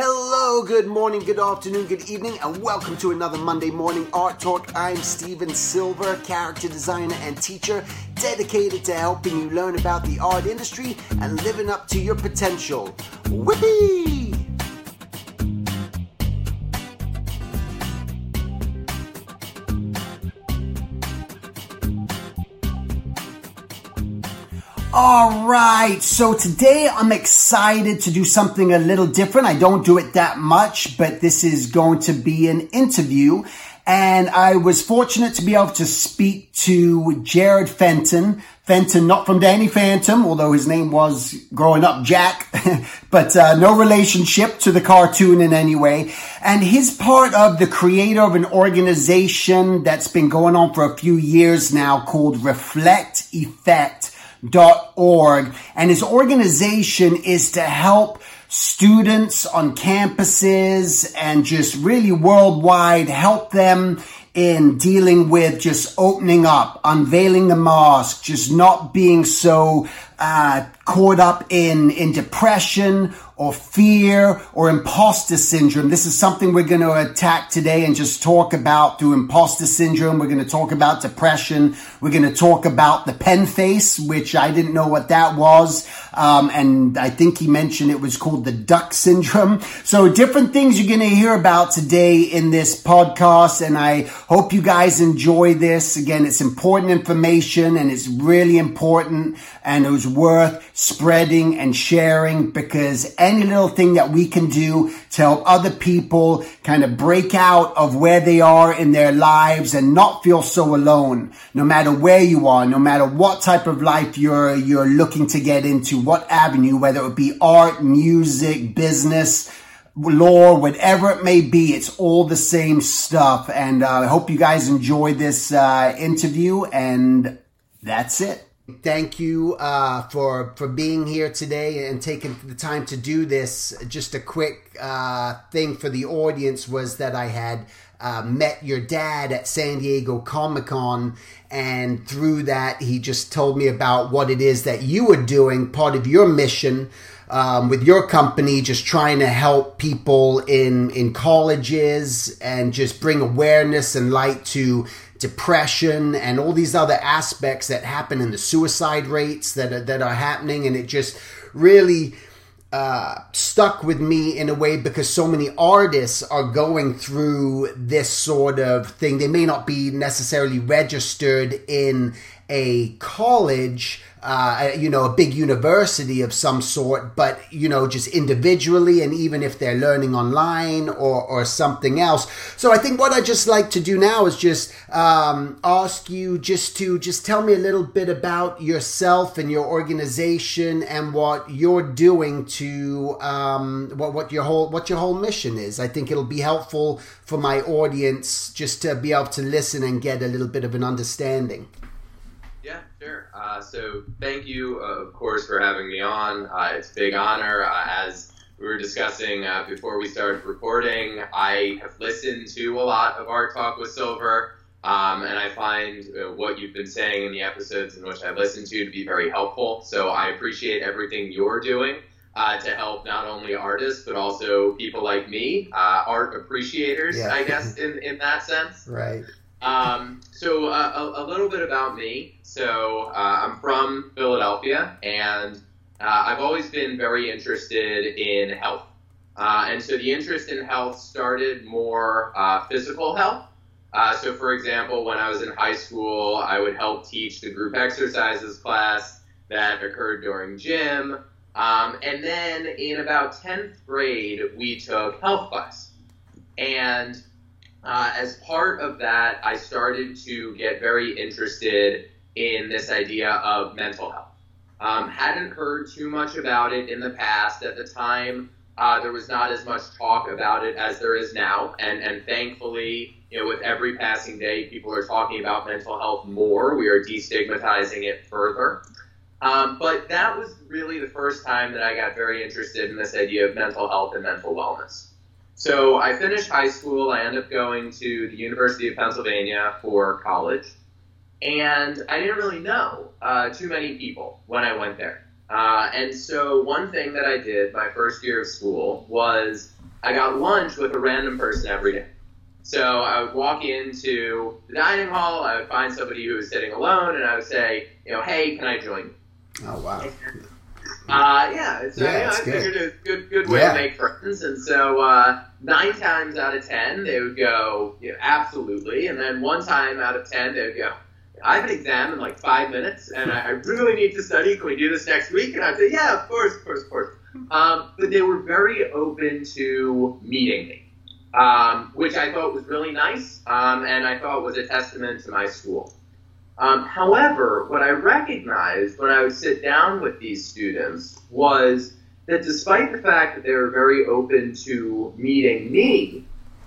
Hello, good morning, good afternoon, good evening, and welcome to another Monday Morning Art Talk. I'm Stephen Silver, character designer and teacher, dedicated to helping you learn about the art industry and living up to your potential. Whippy! All right, so today I'm excited to do something a little different. I don't do it that much, but this is going to be an interview. And I was fortunate to be able to speak to Jared Fenton. Fenton, not from Danny Phantom, although his name was growing up Jack, but uh, no relationship to the cartoon in any way. And he's part of the creator of an organization that's been going on for a few years now called Reflect Effect org, and his organization is to help students on campuses and just really worldwide help them in dealing with just opening up, unveiling the mask, just not being so uh, caught up in in depression or fear or imposter syndrome. This is something we're going to attack today and just talk about through imposter syndrome. We're going to talk about depression. We're going to talk about the Penn Face, which I didn't know what that was. Um, and I think he mentioned it was called the duck syndrome. So different things you're going to hear about today in this podcast. And I hope you guys enjoy this. Again, it's important information and it's really important and it was worth spreading and sharing because any little thing that we can do to help other people kind of break out of where they are in their lives and not feel so alone, no matter where you are, no matter what type of life you're, you're looking to get into, what avenue, whether it be art, music, business, law, whatever it may be, it's all the same stuff. And uh, I hope you guys enjoy this uh, interview. And that's it. Thank you uh, for for being here today and taking the time to do this. Just a quick uh, thing for the audience was that I had uh, met your dad at San Diego Comic Con, and through that, he just told me about what it is that you were doing, part of your mission. Um, with your company, just trying to help people in in colleges and just bring awareness and light to depression and all these other aspects that happen in the suicide rates that are, that are happening and it just really uh, stuck with me in a way because so many artists are going through this sort of thing. They may not be necessarily registered in a college uh, you know, a big university of some sort, but, you know, just individually and even if they're learning online or, or something else. So I think what I'd just like to do now is just um, ask you just to just tell me a little bit about yourself and your organization and what you're doing to um, what, what your whole what your whole mission is. I think it'll be helpful for my audience just to be able to listen and get a little bit of an understanding. Uh, so thank you, uh, of course, for having me on. Uh, it's a big honor. Uh, as we were discussing uh, before we started recording, I have listened to a lot of Art Talk with Silver, um, and I find uh, what you've been saying in the episodes in which I listened to to be very helpful. So I appreciate everything you're doing. to help not only artists but also people like me, art appreciators, yeah. I guess, in, in that sense. Right. Um, so uh, a, a, little bit about me. So uh, I'm from Philadelphia, and uh, I've always been very interested in health. Uh, and so the interest in health started more uh, physical health. Uh, so, for example, when I was in high school, I would help teach the group exercises class that occurred during gym. Um, and then in about 10th grade, we took health class. And uh, as part of that, I started to get very interested in this idea of mental health. Um, hadn't heard too much about it in the past. At the time, uh, there was not as much talk about it as there is now, and and thankfully, you know, with every passing day, people are talking about mental health more. We are destigmatizing it further. Um, but that was really the first time that I got very interested in this idea of mental health and mental wellness. So I finished high school. I ended up going to the University of Pennsylvania for college. And I didn't really know uh, too many people when I went there. Uh, and so one thing that I did my first year of school was I got lunch with a random person every day. So I would walk into the dining hall, I would find somebody who was sitting alone, and I would say, you know, hey, can I join you? Oh wow. Uh, yeah, so Yeah, you know, I it's figured it was a good, good way Yeah. to make friends. And so uh, nine times out of ten, they would go, know, absolutely. And then one time out of ten, they would go, I have an exam in like five minutes, and I, I really need to study. Can we do this next week? And I'd say, yeah, of course, of course, of course. Um, but they were very open to meeting me, um, which I thought was really nice, um, and I thought was a testament to my school. Um, however, what I recognized when I would sit down with these students was that despite the fact that they were very open to meeting me,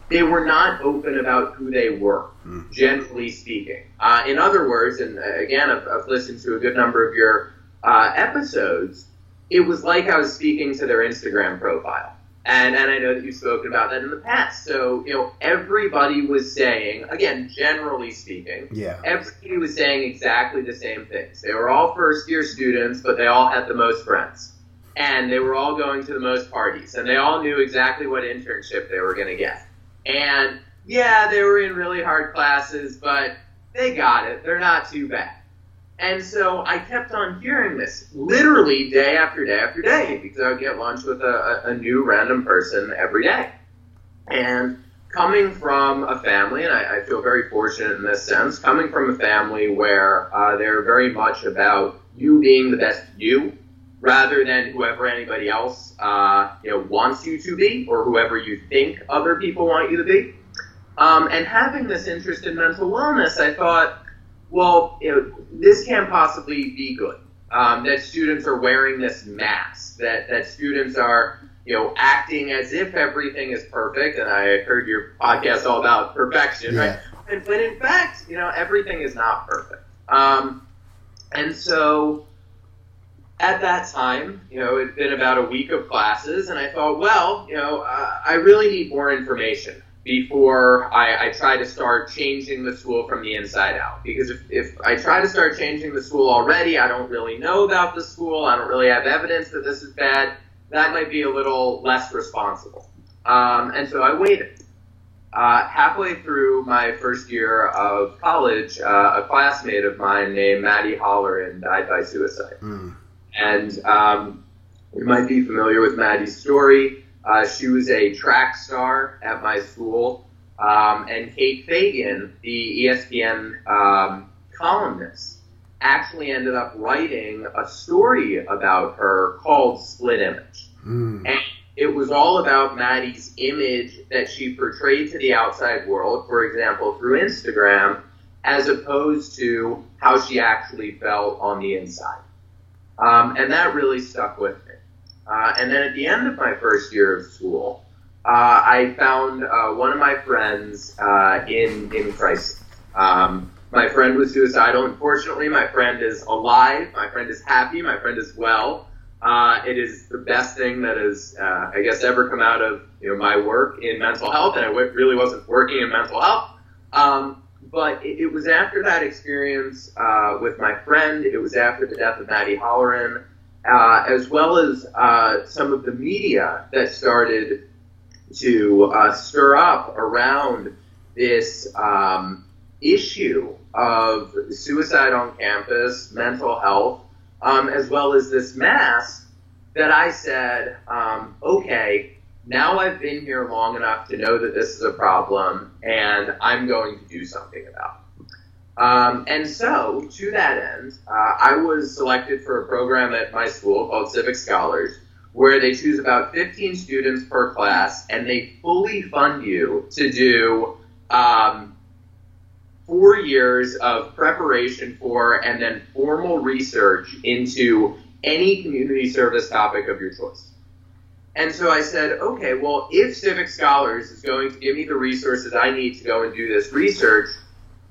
they were not open about who they were, Hmm. generally speaking. Uh, in other words, and uh, again, I've, I've listened to a good number of your uh, episodes, it was like I was speaking to their Instagram profile. And, and I know that you've spoken about that in the past. So, you know, everybody was saying, again, generally speaking, Yeah. everybody was saying exactly the same things. They were all first year students, but they all had the most friends. And they were all going to the most parties. And they all knew exactly what internship they were going to get. And yeah, they were in really hard classes, but they got it. They're not too bad. And so I kept on hearing this literally day after day after day because I would get lunch with a, a, new random person every day. And coming from a family, and I, I feel very fortunate in this sense, coming from a family where uh, they're very much about you being the best you rather than whoever anybody else uh, you know wants you to be or whoever you think other people want you to be. Um, and having this interest in mental wellness, I thought, well, you know, this can't possibly be good. Um, that students are wearing this mask, that, that students are, you know, acting as if everything is perfect. And I heard your podcast all about perfection, right? And, but in fact, you know, everything is not perfect. Um, and so at that time, you know, it'd been about a week of classes, and I thought, well, you know, uh, I really need more information before I, I try to start changing the school from the inside out. Because if, if I try to start changing the school already, I don't really know about the school, I don't really have evidence that this is bad, that might be a little less responsible. Um, and so I waited. Uh, halfway through my first year of college, uh, a classmate of mine named Maddie Holleran died by suicide. Mm. And um, you might be familiar with Maddie's story. Uh, she was a track star at my school. Um, and Kate Fagan, the ESPN um, columnist, actually ended up writing a story about her called Split Image. Mm. And it was all about Maddie's image that she portrayed to the outside world, for example, through Instagram, as opposed to how she actually felt on the inside. Um, and that really stuck with me. Uh, and then at the end of my first year of school, uh, I found uh, one of my friends uh, in in crisis. Um, my friend was suicidal. Unfortunately, my friend is alive. My friend is happy. My friend is well. Uh, it is the best thing that has, uh, I guess, ever come out of you know my work in mental health, and I really wasn't working in mental health. Um, but it, it was after that experience uh, with my friend. It was after the death of Maddie Holleran, uh, as well as uh, some of the media that started to uh, stir up around this um, issue of suicide on campus, mental health, um, as well as this mask. That I said, um, okay, now I've been here long enough to know that this is a problem, and I'm going to do something about it. Um, and so, to that end, uh, I was selected for a program at my school called Civic Scholars, where they choose about 15 students per class, and they fully fund you to do um, four years of preparation for and then formal research into any community service topic of your choice. And so I said, okay, well, if Civic Scholars is going to give me the resources I need to go and do this research,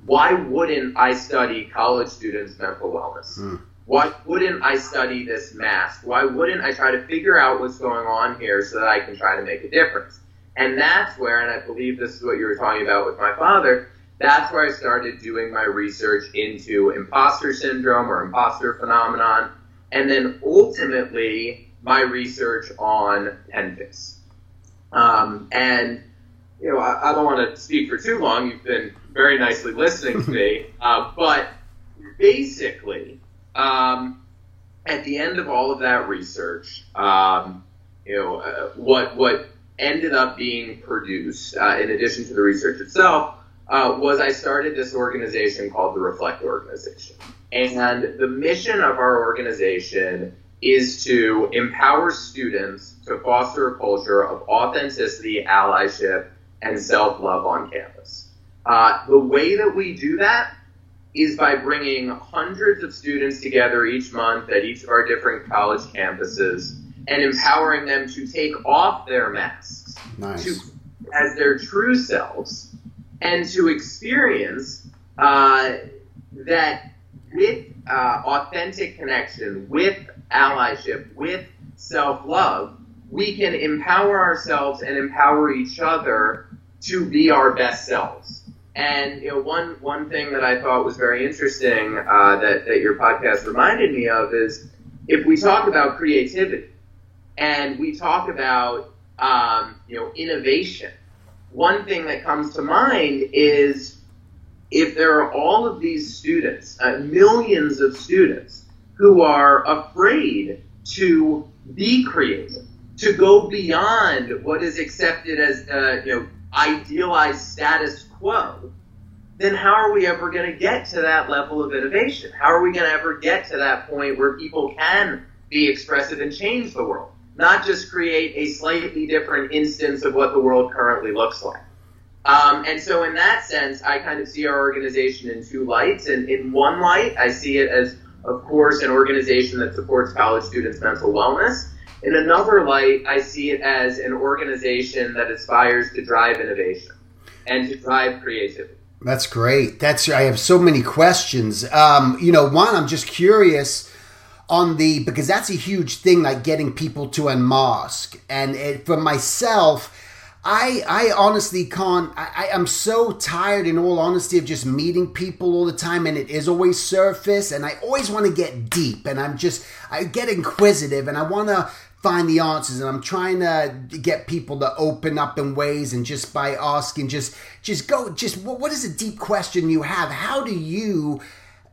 why wouldn't I study college students' mental wellness? Mm. Why wouldn't I study this mask? Why wouldn't I try to figure out what's going on here so that I can try to make a difference? And that's where, and I believe this is what you were talking about with my father, that's where I started doing my research into imposter syndrome or imposter phenomenon, and then ultimately my research on Penn Face. Um, and you know, I, I don't want to speak for too long. You've been very nicely listening to me, uh, but basically, um, at the end of all of that research, um, you know, uh, what what ended up being produced, uh, in addition to the research itself, uh, was I started this organization called the Reflect Organization, and the mission of our organization is to empower students to foster a culture of authenticity, allyship, and self-love on campus. Uh, the way that we do that is by bringing hundreds of students together each month at each of our different college campuses and empowering them to take off their masks nice. to, as their true selves and to experience uh, that with uh, authentic connection, with allyship, with self love, we can empower ourselves and empower each other to be our best selves. And you know, one one thing that I thought was very interesting uh, that that your podcast reminded me of is if we talk about creativity and we talk about um, you know innovation, one thing that comes to mind is if there are all of these students, uh, millions of students who are afraid to be creative, to go beyond what is accepted as uh, you know idealized status quo, then how are we ever going to get to that level of innovation? How are we going to ever get to that point where people can be expressive and change the world, not just create a slightly different instance of what the world currently looks like? Um, and so, in that sense, I kind of see our organization in two lights. And in one light, I see it as, of course, an organization that supports college students' mental wellness. In another light, I see it as an organization that aspires to drive innovation and to drive creativity. That's great. That's I have so many questions. Um, you know, one, I'm just curious on the because that's a huge thing, like getting people to unmask. And it, for myself, I I honestly can't. I, I am so tired, in all honesty, of just meeting people all the time, and it is always surface. And I always want to get deep, and I'm just I get inquisitive, and I want to find the answers and i'm trying to get people to open up in ways and just by asking just just go just what, what is a deep question you have how do you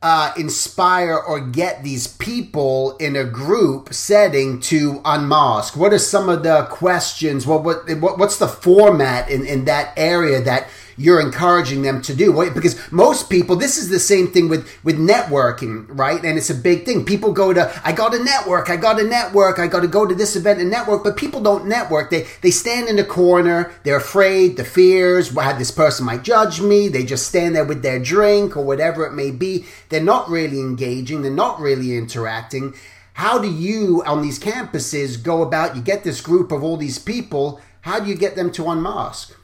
uh, inspire or get these people in a group setting to unmask? What are some of the questions? What what, what what's the format in, in that area that you're encouraging them to do. Because most people, this is the same thing with, with networking, right? And it's a big thing. People go to, I got a network, I got a network, I got to go to this event and network, but people don't network. They, they stand in the corner, they're afraid, the fears, how this person might judge me. They just stand there with their drink or whatever it may be. They're not really engaging, they're not really interacting. How do you, on these campuses, go about, you get this group of all these people, how do you get them to unmask?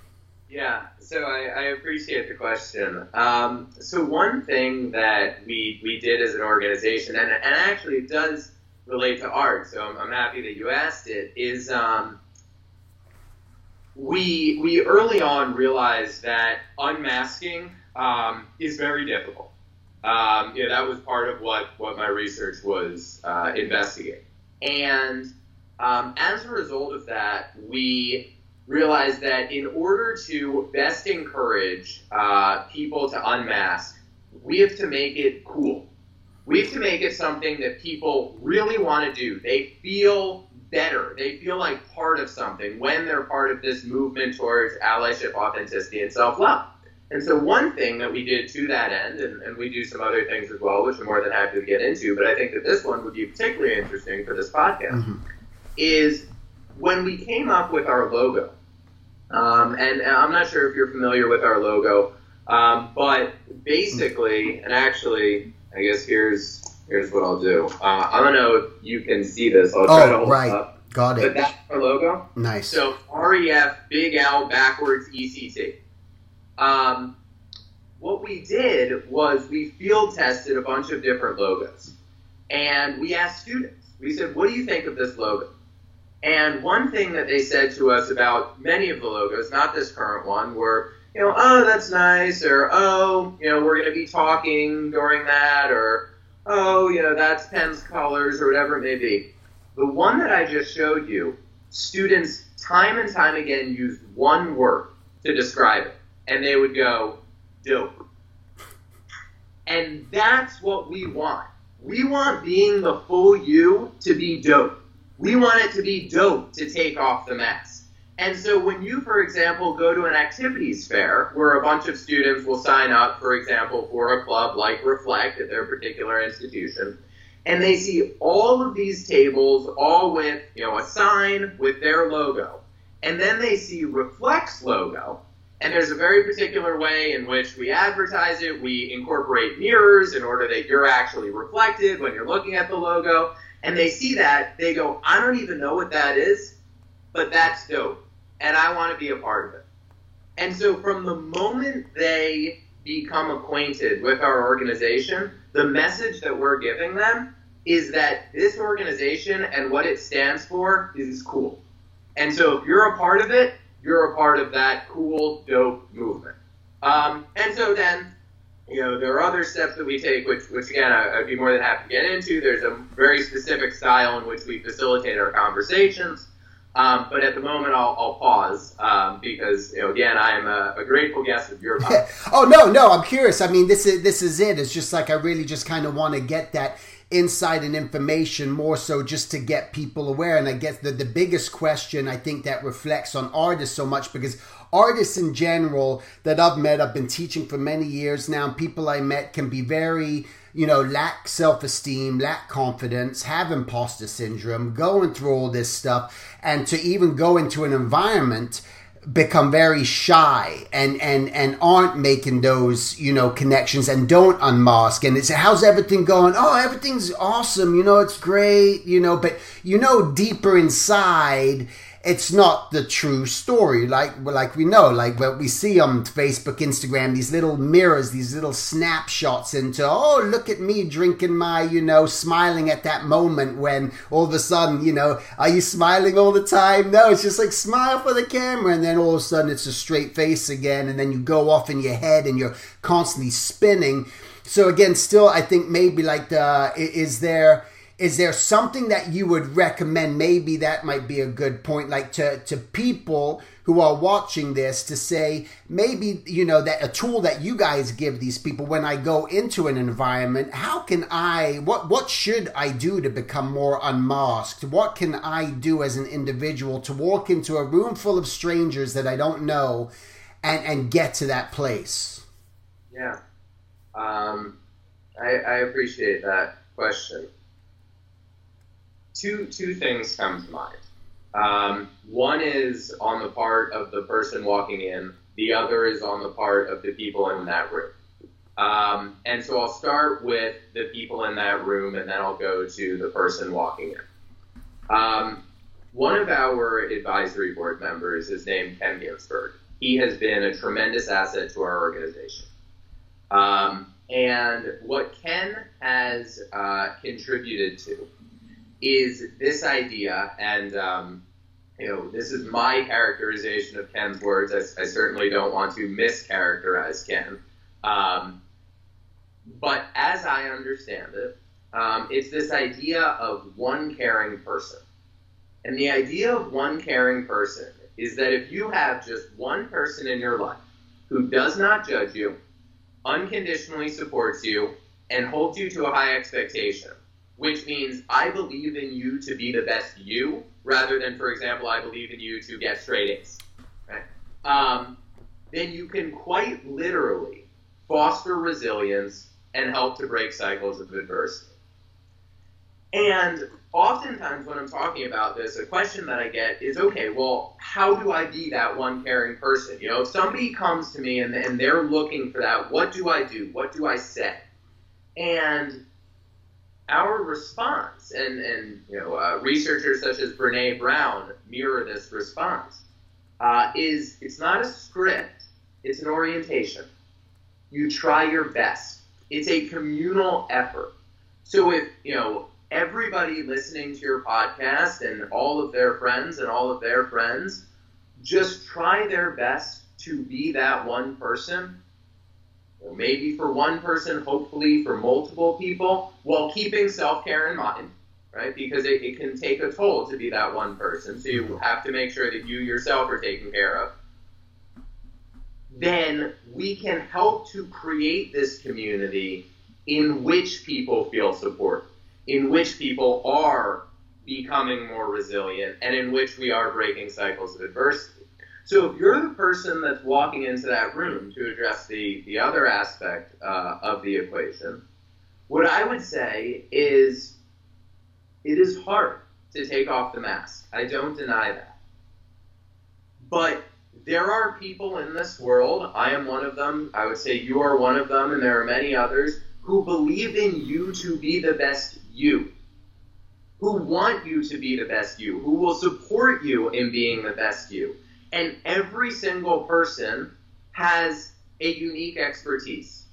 Yeah, so I, I appreciate the question. Um, so one thing that we, we did as an organization, and, and actually it does relate to art, so I'm, I'm happy that you asked it, is um, we, we early on realized that unmasking um, is very difficult. Um, know, that was part of what, what my research was uh, investigating. And um, as a result of that, we realized that in order to best encourage uh, people to unmask, we have to make it cool. We have to make it something that people really want to do. They feel better. They feel like part of something when they're part of this movement towards allyship, authenticity, and self love. And so, one thing that we did to that end, and, and, we do some other things as well, which I'm more than happy to get into, but I think that this one would be particularly interesting for this podcast, mm-hmm. is when we came up with our logo, um, and, and, I'm not sure if you're familiar with our logo, um, but basically, and actually, I guess here's here's what I'll do. Uh, I don't know if you can see this. I'll try oh, to hold right. up. Got it. But that's our logo. Nice. So REF, big L, backwards ECT. Um, what we did was we field tested a bunch of different logos. And we asked students, we said, what do you think of this logo? And one thing that they said to us about many of the logos, not this current one, were, you know, oh, that's nice, or oh, you know, we're going to be talking during that, or oh, you know, that's Penn's colors, or whatever it may be. The one that I just showed you, students time and time again used one word to describe it, and they would go, dope. And that's what we want. We want being the full you to be dope. We want it to be dope to take off the mask. And so when you, for example, go to an activities fair where a bunch of students will sign up, for example, for a club like Reflect at their particular institution, and they see all of these tables all with, you know, a sign with their logo. And then they see Reflect's logo, and there's a very particular way in which we advertise it. We incorporate mirrors in order that you're actually reflected when you're looking at the logo. And they see that, they go, I don't even know what that is, but that's dope. And I want to be a part of it. And so from the moment they become acquainted with our organization, the message that we're giving them is that this organization and what it stands for is cool. And so if you're a part of it, you're a part of that cool, dope movement. Um, and so then, you know, there are other steps that we take, which, which again, I, would be more than happy to get into. There's a very specific style in which we facilitate our conversations. Um, but at the moment, I'll, I'll pause um, because, you know, again, I am a, a grateful guest of your podcast. oh no, no, I'm curious. I mean, this is this is it. It's just like I really just kind of want to get that insight and information more so just to get people aware. And I guess the, the biggest question I think that reflects on artists so much because artists in general that I've met, I've been teaching for many years now, people I met can be very, you know, lack self esteem, lack confidence, have imposter syndrome, going through all this stuff, and to even go into an environment become very shy and and and aren't making those you know connections and don't unmask. And it's how's everything going? Oh everything's awesome. You know it's great you know but you know deeper inside it's not the true story. Like like we know, like what we see on Facebook, Instagram, these little mirrors, these little snapshots into oh look at me drinking my you know smiling at that moment when all of a sudden you know are you smiling all the time? No, it's just like smile for the camera, and then all of a sudden it's a straight face again, and then you go off in your head and you're constantly spinning. So again, still I think maybe like uh, the is there is there something that you would recommend? Maybe that might be a good point like to to people who are watching this to say maybe you know that a tool that you guys give these people when I go into an environment how can I what what should I do to become more unmasked? What can I do as an individual to walk into a room full of strangers that I don't know and and get to that place? Yeah. Um, I, I appreciate that question two two things come to mind. Um, one is on the part of the person walking in. The other is on the part of the people in that room. Um, and so I'll start with the people in that room, and then I'll go to the person walking in. Um, one of our advisory board members is named Ken Ginsburg. He has been a tremendous asset to our organization. Um, and what Ken has uh, contributed to is this idea, and um, you know, this is my characterization of Ken's words. I, I certainly don't want to mischaracterize Ken. Um, but as I understand it, um, it's this idea of one caring person. And the idea of one caring person is that if you have just one person in your life who does not judge you, unconditionally supports you, and holds you to a high expectation, which means I believe in you to be the best you, rather than, for example, I believe in you to get straight A's. Right? Um, then you can quite literally foster resilience and help to break cycles of adversity. And oftentimes, when I'm talking about this, a question that I get is okay, well, how do I be that one caring person? You know, if somebody comes to me and, and they're looking for that, what do I do? What do I say? And our response, and, and you know, uh, researchers such as Brene Brown mirror this response, uh, is it's not a script, it's an orientation. You try your best. It's a communal effort. So if, you know, everybody listening to your podcast and all of their friends and all of their friends just try their best to be that one person or maybe for one person, hopefully for multiple people, while keeping self care in mind. right? Because it, it can take a toll to be that one person. So you have to make sure that you yourself are taken care of. Then we can help to create this community in which people feel support, in which people are becoming more resilient, and in which we are breaking cycles of adversity. So if you're the person that's walking into that room to address the, the other aspect uh, of the equation, what I would say is it is hard to take off the mask. I don't deny that. But there are people in this world, I am one of them, I would say you are one of them, and there are many others, who believe in you to be the best you, who want you to be the best you, who will support you in being the best you. And every single person has a unique expertise.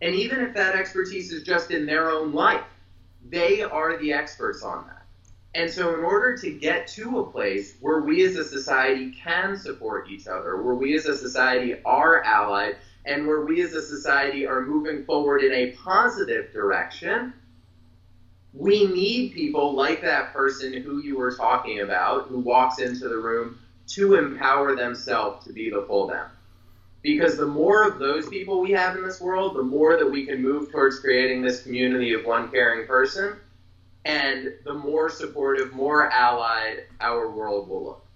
And even if that expertise is just in their own life, they are the experts on that. And so, in order to get to a place where we as a society can support each other, where we as a society are allied, and where we as a society are moving forward in a positive direction, we need people like that person who you were talking about, who walks into the room to empower themselves to be the full them. Because the more of those people we have in this world, the more that we can move towards creating this community of one caring person, and the more supportive, more allied our world will look.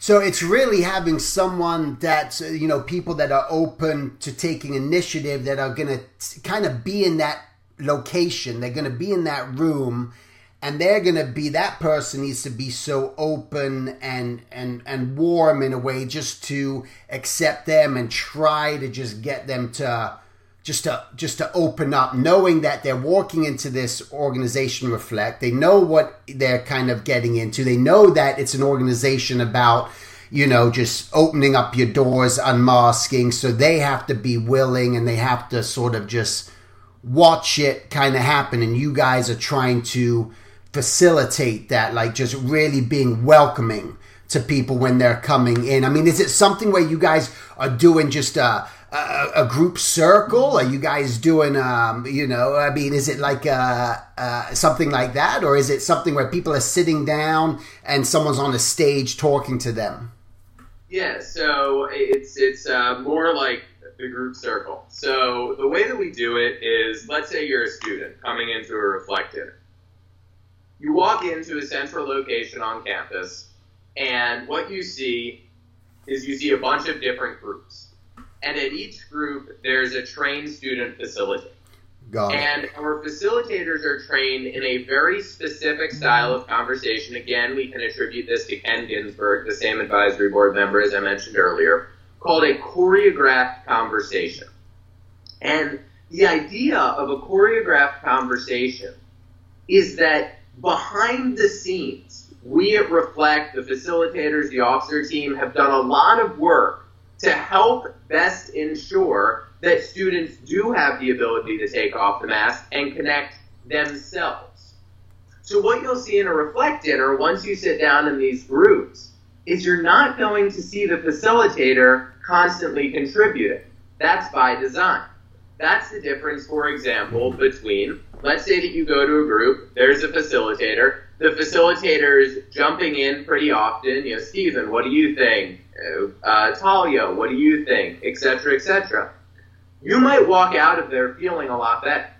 So it's really having someone that's, you know, people that are open to taking initiative that are going to kind of be in that location. They're going to be in that room and they're going to be that person needs to be so open and and and warm in a way just to accept them and try to just get them to just to just to open up knowing that they're walking into this organization reflect. They know what they're kind of getting into. They know that it's an organization about you know just opening up your doors unmasking. So they have to be willing and they have to sort of just watch it kind of happen. And you guys are trying to facilitate that, like just really being welcoming to people when they're coming in? I mean, is it something where you guys are doing just a, a, a group circle? Are you guys doing, um, you know, I mean, is it like uh, uh, something like that? Or is it something where people are sitting down and someone's on a stage talking to them? Yeah, so it's it's uh, more like the group circle. So the way that we do it is, let's say you're a student coming into a reflective you walk into a central location on campus, and what you see is you see a bunch of different groups. And at each group, there's a trained student facilitator. And our facilitators are trained in a very specific style of conversation. Again, we can attribute this to Ken Ginsburg, the same advisory board member as I mentioned earlier, called a choreographed conversation. And the idea of a choreographed conversation is that behind the scenes, we at Reflect, the facilitators, the officer team, have done a lot of work to help best ensure that students do have the ability to take off the mask and connect themselves. So what you'll see in a Reflect dinner, once you sit down in these groups, is you're not going to see the facilitator constantly contributing. That's by design. That's the difference, for example, between let's say that you go to a group, there's a facilitator. The facilitator is jumping in pretty often. You know, Stephen, what do you think? Uh, Talia, what do you think? Etc. Etc. You might walk out of there feeling a lot better,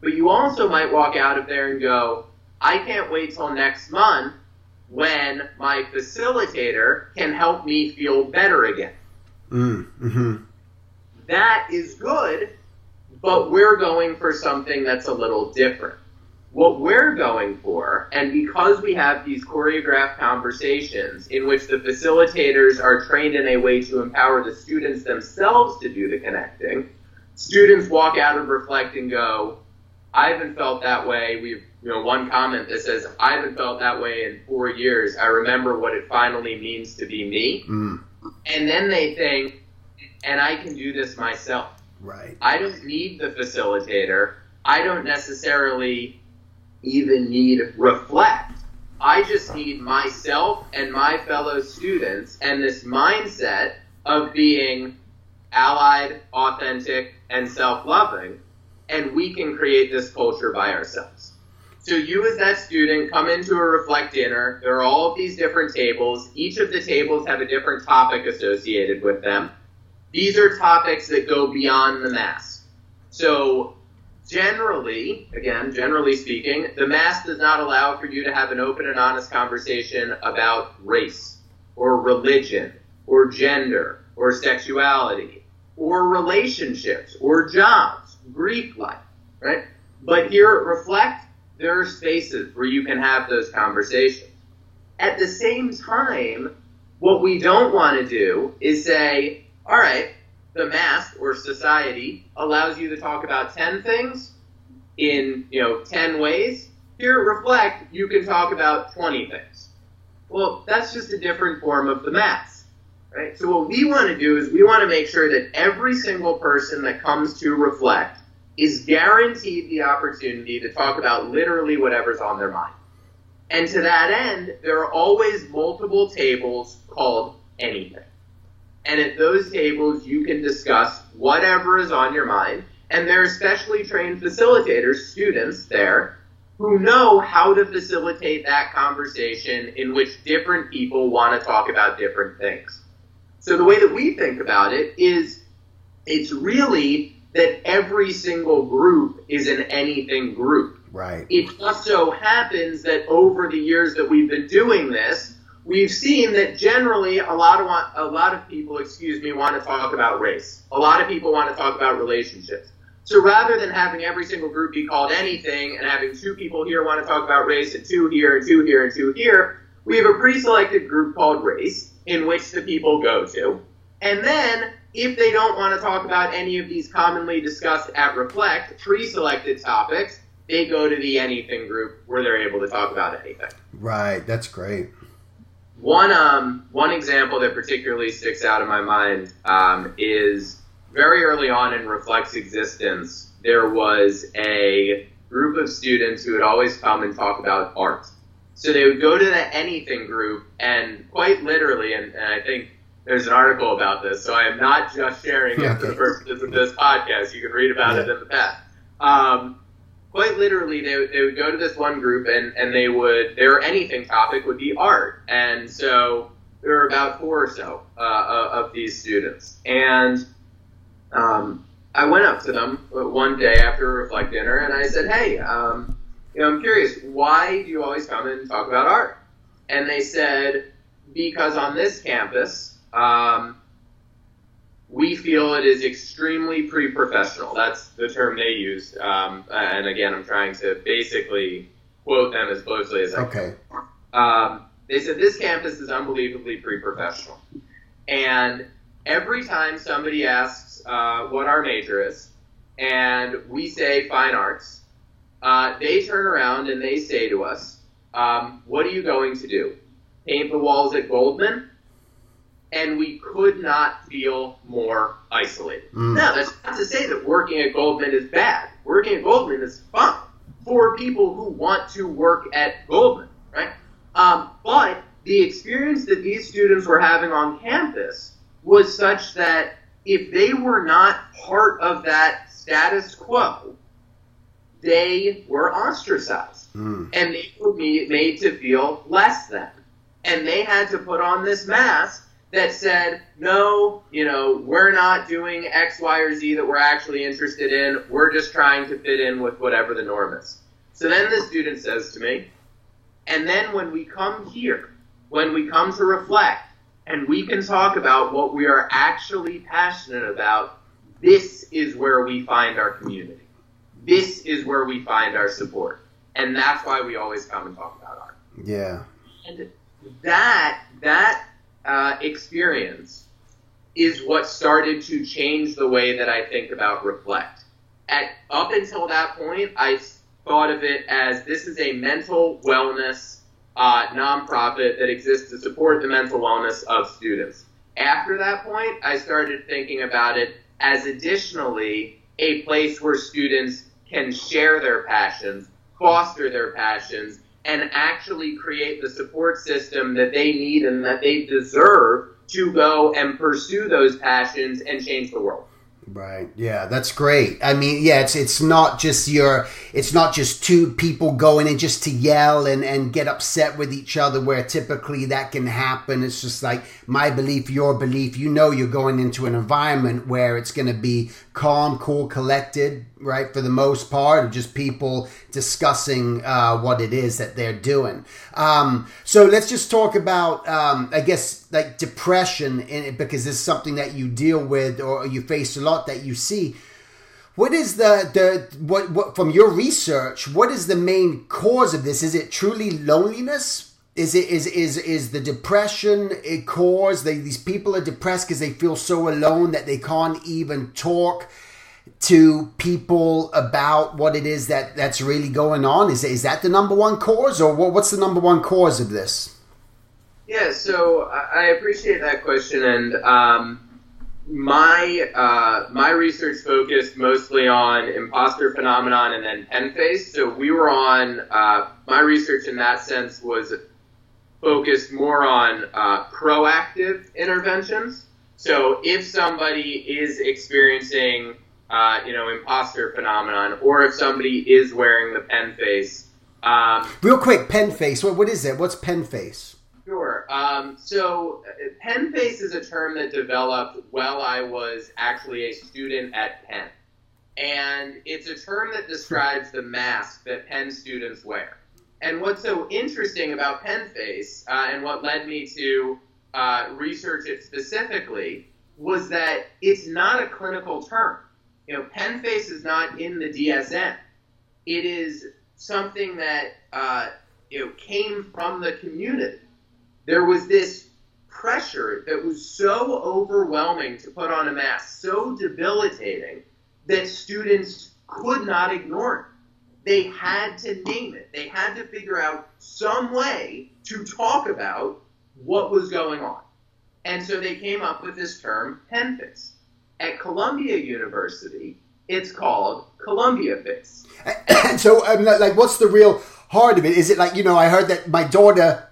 but you also might walk out of there and go, I can't wait till next month when my facilitator can help me feel better again. Mm, mm-hmm. That is good but we're going for something that's a little different. What we're going for, and because we have these choreographed conversations in which the facilitators are trained in a way to empower the students themselves to do the connecting, students walk out and reflect and go, I haven't felt that way. We've, you know, one comment that says, I haven't felt that way in four years. I remember what it finally means to be me. Mm. And then they think, and I can do this myself. Right. I don't need the facilitator. I don't necessarily even need reflect. I just need myself and my fellow students and this mindset of being allied, authentic, and self loving. And we can create this culture by ourselves. So you as that student come into a reflect dinner. There are all of these different tables. Each of the tables have a different topic associated with them. These are topics that go beyond the mass. So generally, again, generally speaking, the mass does not allow for you to have an open and honest conversation about race or religion or gender or sexuality or relationships or jobs, Greek life, right? But here at Reflect, there are spaces where you can have those conversations. At the same time, what we don't want to do is say, all right, the mass or society allows you to talk about 10 things in, you know, 10 ways. Here at Reflect, you can talk about 20 things. Well, that's just a different form of the mass, right? So what we want to do is we want to make sure that every single person that comes to Reflect is guaranteed the opportunity to talk about literally whatever's on their mind. And to that end, there are always multiple tables called anything. And at those tables, you can discuss whatever is on your mind. And there are specially trained facilitators, students there, who know how to facilitate that conversation in which different people want to talk about different things. So the way that we think about it is it's really that every single group is an anything group. Right. It just so happens that over the years that we've been doing this, we've seen that generally a lot of want, a lot of people, excuse me, want to talk about race. A lot of people want to talk about relationships. So rather than having every single group be called anything and having two people here want to talk about race and two here and two here and two here, we have a pre-selected group called race in which the people go to. And then if they don't want to talk about any of these commonly discussed at Reflect pre-selected topics, they go to the anything group where they're able to talk about anything. Right, that's great. One um, one example that particularly sticks out in my mind um, is very early on in Reflect's existence, there was a group of students who would always come and talk about art. So they would go to the anything group and quite literally, and, and I think there's an article about this, so I am not just sharing it for the purposes of this podcast. You can read about yeah. it in the past. Um, quite literally, they, they would go to this one group and, and they would, their anything topic would be art. And so there were about four or so uh, of these students. And um, I went up to them one day after Reflect Dinner and I said, hey, um, you know, I'm curious, why do you always come and talk about art? And they said, because on this campus, um, we feel it is extremely pre-professional. That's the term they used. Um, and again, I'm trying to basically quote them as closely as I okay. can. Um, they said this campus is unbelievably pre-professional. And every time somebody asks uh, what our major is, and we say fine arts, uh, they turn around and they say to us, um, "What are you going to do? Paint the walls at Goldman?" And we could not feel more isolated. Mm. Now, that's not to say that working at Goldman is bad. Working at Goldman is fun for people who want to work at Goldman, right? Um, but the experience that these students were having on campus was such that if they were not part of that status quo, they were ostracized mm. and they were made to feel less than. And they had to put on this mask that said, no, you know, we're not doing X, Y, or Z that we're actually interested in. We're just trying to fit in with whatever the norm is. So then the student says to me, and then when we come here, when we come to reflect, and we can talk about what we are actually passionate about, this is where we find our community. This is where we find our support. And that's why we always come and talk about art. Yeah. And that that uh, experience is what started to change the way that I think about reflect. At up until that point, I thought of it as this is a mental wellness uh, nonprofit that exists to support the mental wellness of students. After that point, I started thinking about it as additionally a place where students can share their passions, foster their passions, and actually create the support system that they need and that they deserve to go and pursue those passions and change the world. Right. Yeah, that's great. I mean, yeah, it's it's not just your it's not just two people going in just to yell and and get upset with each other where typically that can happen. It's just like my belief, your belief. You know you're going into an environment where it's going to be calm, cool, collected, right? For the most part, just people discussing uh, what it is that they're doing. Um, so let's just talk about, um, I guess, like depression, in, because this is something that you deal with or you face a lot that you see. What is the the what what from your research? What is the main cause of this? Is it truly loneliness? Is it is is is the depression a cause? They, these people are depressed because they feel so alone that they can't even talk to people about what it is that that's really going on? Is is that the number one cause, or what, what's the number one cause of this? Yeah, so I appreciate that question, and um, my uh, my research focused mostly on imposter phenomenon and then Penn Face. So we were on uh, my research in that sense was focused more on uh, proactive interventions. So if somebody is experiencing uh, you know, imposter phenomenon, or if somebody is wearing the Penn Face. Um, Real quick, Penn Face. What, what is it? What's Penn Face? Sure. Um, so, uh, Penn Face is a term that developed while I was actually a student at Penn. And it's a term that describes the mask that Penn students wear. And what's so interesting about Penn Face, uh, and what led me to uh, research it specifically, was that it's not a clinical term you know, face is not in the DSM. It is something that uh, you know came from the community. There was this pressure that was so overwhelming to put on a mask, so debilitating that students could not ignore it. They had to name it. They had to figure out some way to talk about what was going on. And so they came up with this term, face. At Columbia University, it's called Columbia Face. And so, um, like, what's the real heart of it? Is it like you know? I heard that my daughter.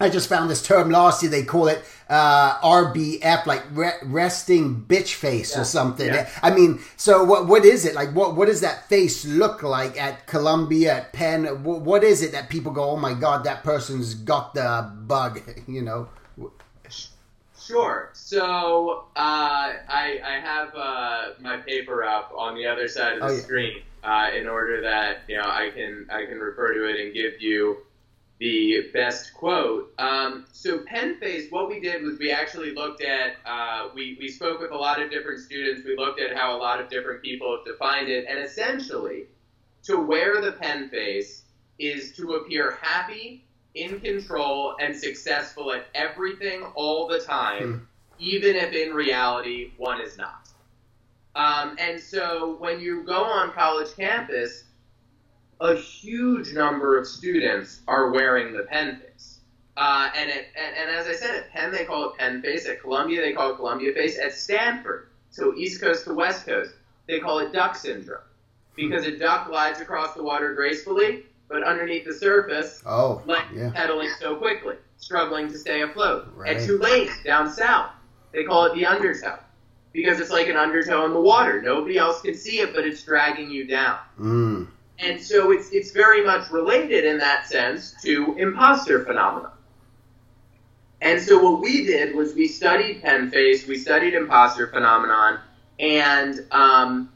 I just found this term last year. They call it uh, RBF, like re- resting bitch face yeah. or something. Yeah. I mean, so what? What is it like? What What does that face look like at Columbia, at Penn? What, what is it that people go, "Oh my God, that person's got the bug"? You know. Sure. So uh, I, I have uh, my paper up on the other side of the oh, yeah. screen uh, in order that you know I can I can refer to it and give you the best quote. Um, so Penn Face, what we did was we actually looked at uh, we we spoke with a lot of different students. We looked at how a lot of different people have defined it, and essentially, to wear the Penn Face is to appear happy in control and successful at everything all the time, hmm. even if in reality one is not. Um, and so when you go on college campus, a huge number of students are wearing the Penn Face. Uh, and, it, and, and, as I said, at Penn they call it Penn Face. At Columbia they call it Columbia face. At Stanford, so East Coast to West Coast, they call it duck syndrome because a duck glides across the water gracefully but underneath the surface, oh, like yeah. pedaling so quickly, struggling to stay afloat. Right. At Tulane, down south, they call it the undertow because it's like an undertow in the water. Nobody else can see it, but it's dragging you down. Mm. And so it's it's very much related in that sense to imposter phenomena. And so what we did was we studied Penn Face, we studied imposter phenomenon, and um,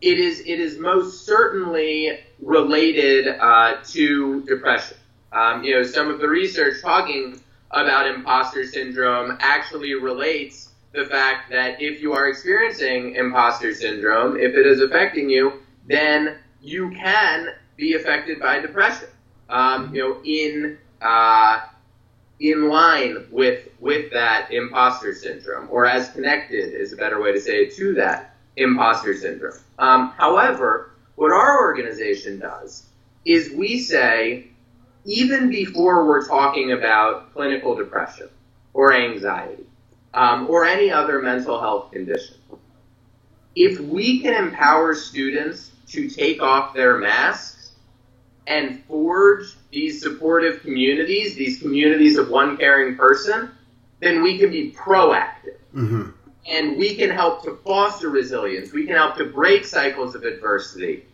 it is it is most certainly related uh, to depression. Um, you know, some of the research talking about imposter syndrome actually relates the fact that if you are experiencing imposter syndrome, if it is affecting you, then you can be affected by depression. Um, you know, in uh, in line with with that imposter syndrome, or as connected is a better way to say it to that imposter syndrome. Um, however, what our organization does is we say, even before we're talking about clinical depression or anxiety um, or any other mental health condition, if we can empower students to take off their masks and forge these supportive communities, these communities of one caring person, then we can be proactive. Mm-hmm. and we can help to foster resilience. We can help to break cycles of adversity.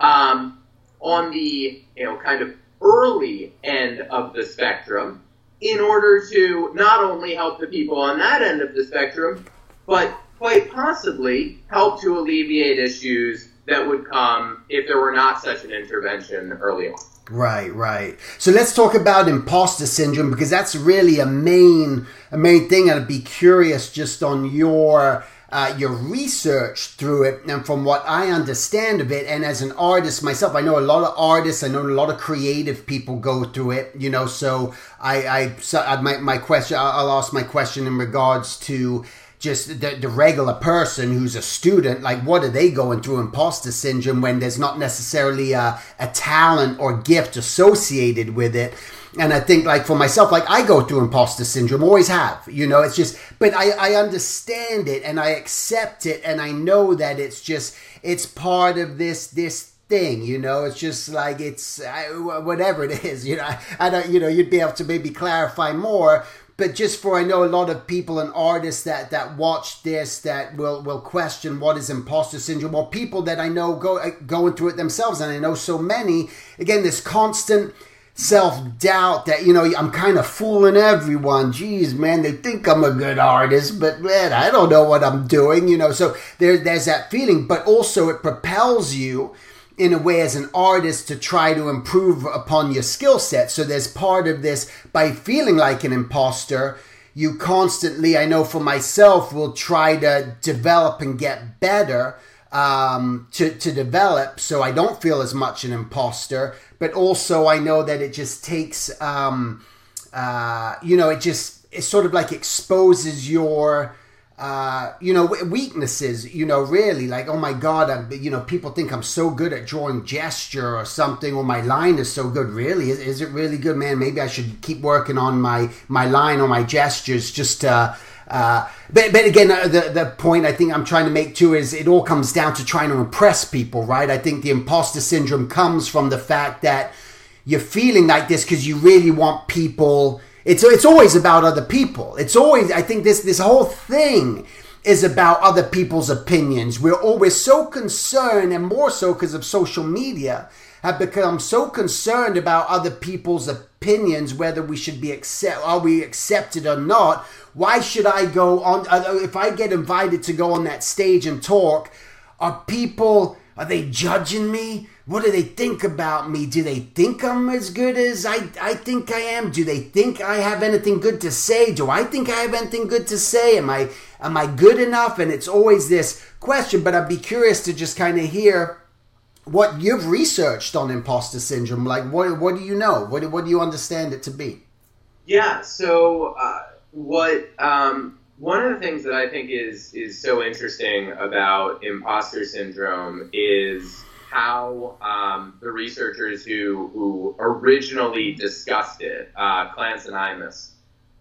Um, on the you know kind of early end of the spectrum, in order to not only help the people on that end of the spectrum, but quite possibly help to alleviate issues that would come if there were not such an intervention early on. Right, right. So let's talk about imposter syndrome because that's really a main a main thing. I'd be curious just on your uh, your research through it and from what I understand of it. And as an artist myself, I know a lot of artists. I know a lot of creative people go through it. You know, so I I so my my question. I'll ask my question in regards to just the, the regular person who's a student, like what are they going through? Imposter syndrome when there's not necessarily a, a talent or gift associated with it? And I think like for myself, like I go through imposter syndrome, always have, you know, it's just, but I, I understand it and I accept it and I know that it's just, it's part of this, this thing you know? It's just like it's whatever it is you know? I, I, don't you know you'd be able to maybe clarify more but just for I know a lot of people and artists that that watch this that will will question what is imposter syndrome or people that I know go uh, going through it themselves and I know so many again this constant self doubt that you know I'm kind of fooling everyone. Geez, man, they think I'm a good artist, but man, I don't know what I'm doing. You know, so there there's that feeling, but also it propels you in a way as an artist to try to improve upon your skill set. So there's part of this by feeling like an imposter, you constantly, I know for myself, will try to develop and get better um, to, to develop so I don't feel as much an imposter. But also, I know that it just takes, um, uh, you know, it just, it sort of like exposes your uh, you know, weaknesses, you know, really like, oh my God, I'm, you know, people think I'm so good at drawing gesture or something, or my line is so good. Really, is, is it really good, man? Maybe I should keep working on my, my line or my gestures just to, uh, but, but again, uh, the, the point I think I'm trying to make too is it all comes down to trying to impress people, right? I think the imposter syndrome comes from the fact that you're feeling like this because you really want people it's it's always about other people. It's always I think this this whole thing is about other people's opinions. We're always so concerned, and more so because of social media, have become so concerned about other people's opinions, whether we should be accept are we accepted or not. Why should I go on uh, if I get invited to go on that stage and talk? Are people are they judging me? What do they think about me? Do they think I'm as good as I, I think I am? Do they think I have anything good to say? Do I think I have anything good to say? Am I am I good enough? And it's always this question, but I'd be curious to just kind of hear what you've researched on imposter syndrome. Like, what what do you know? What what do you understand it to be? Yeah. So, uh, what um, one of the things that I think is is so interesting about imposter syndrome is how um, the researchers who, who originally discussed it, uh, Clance and Imes,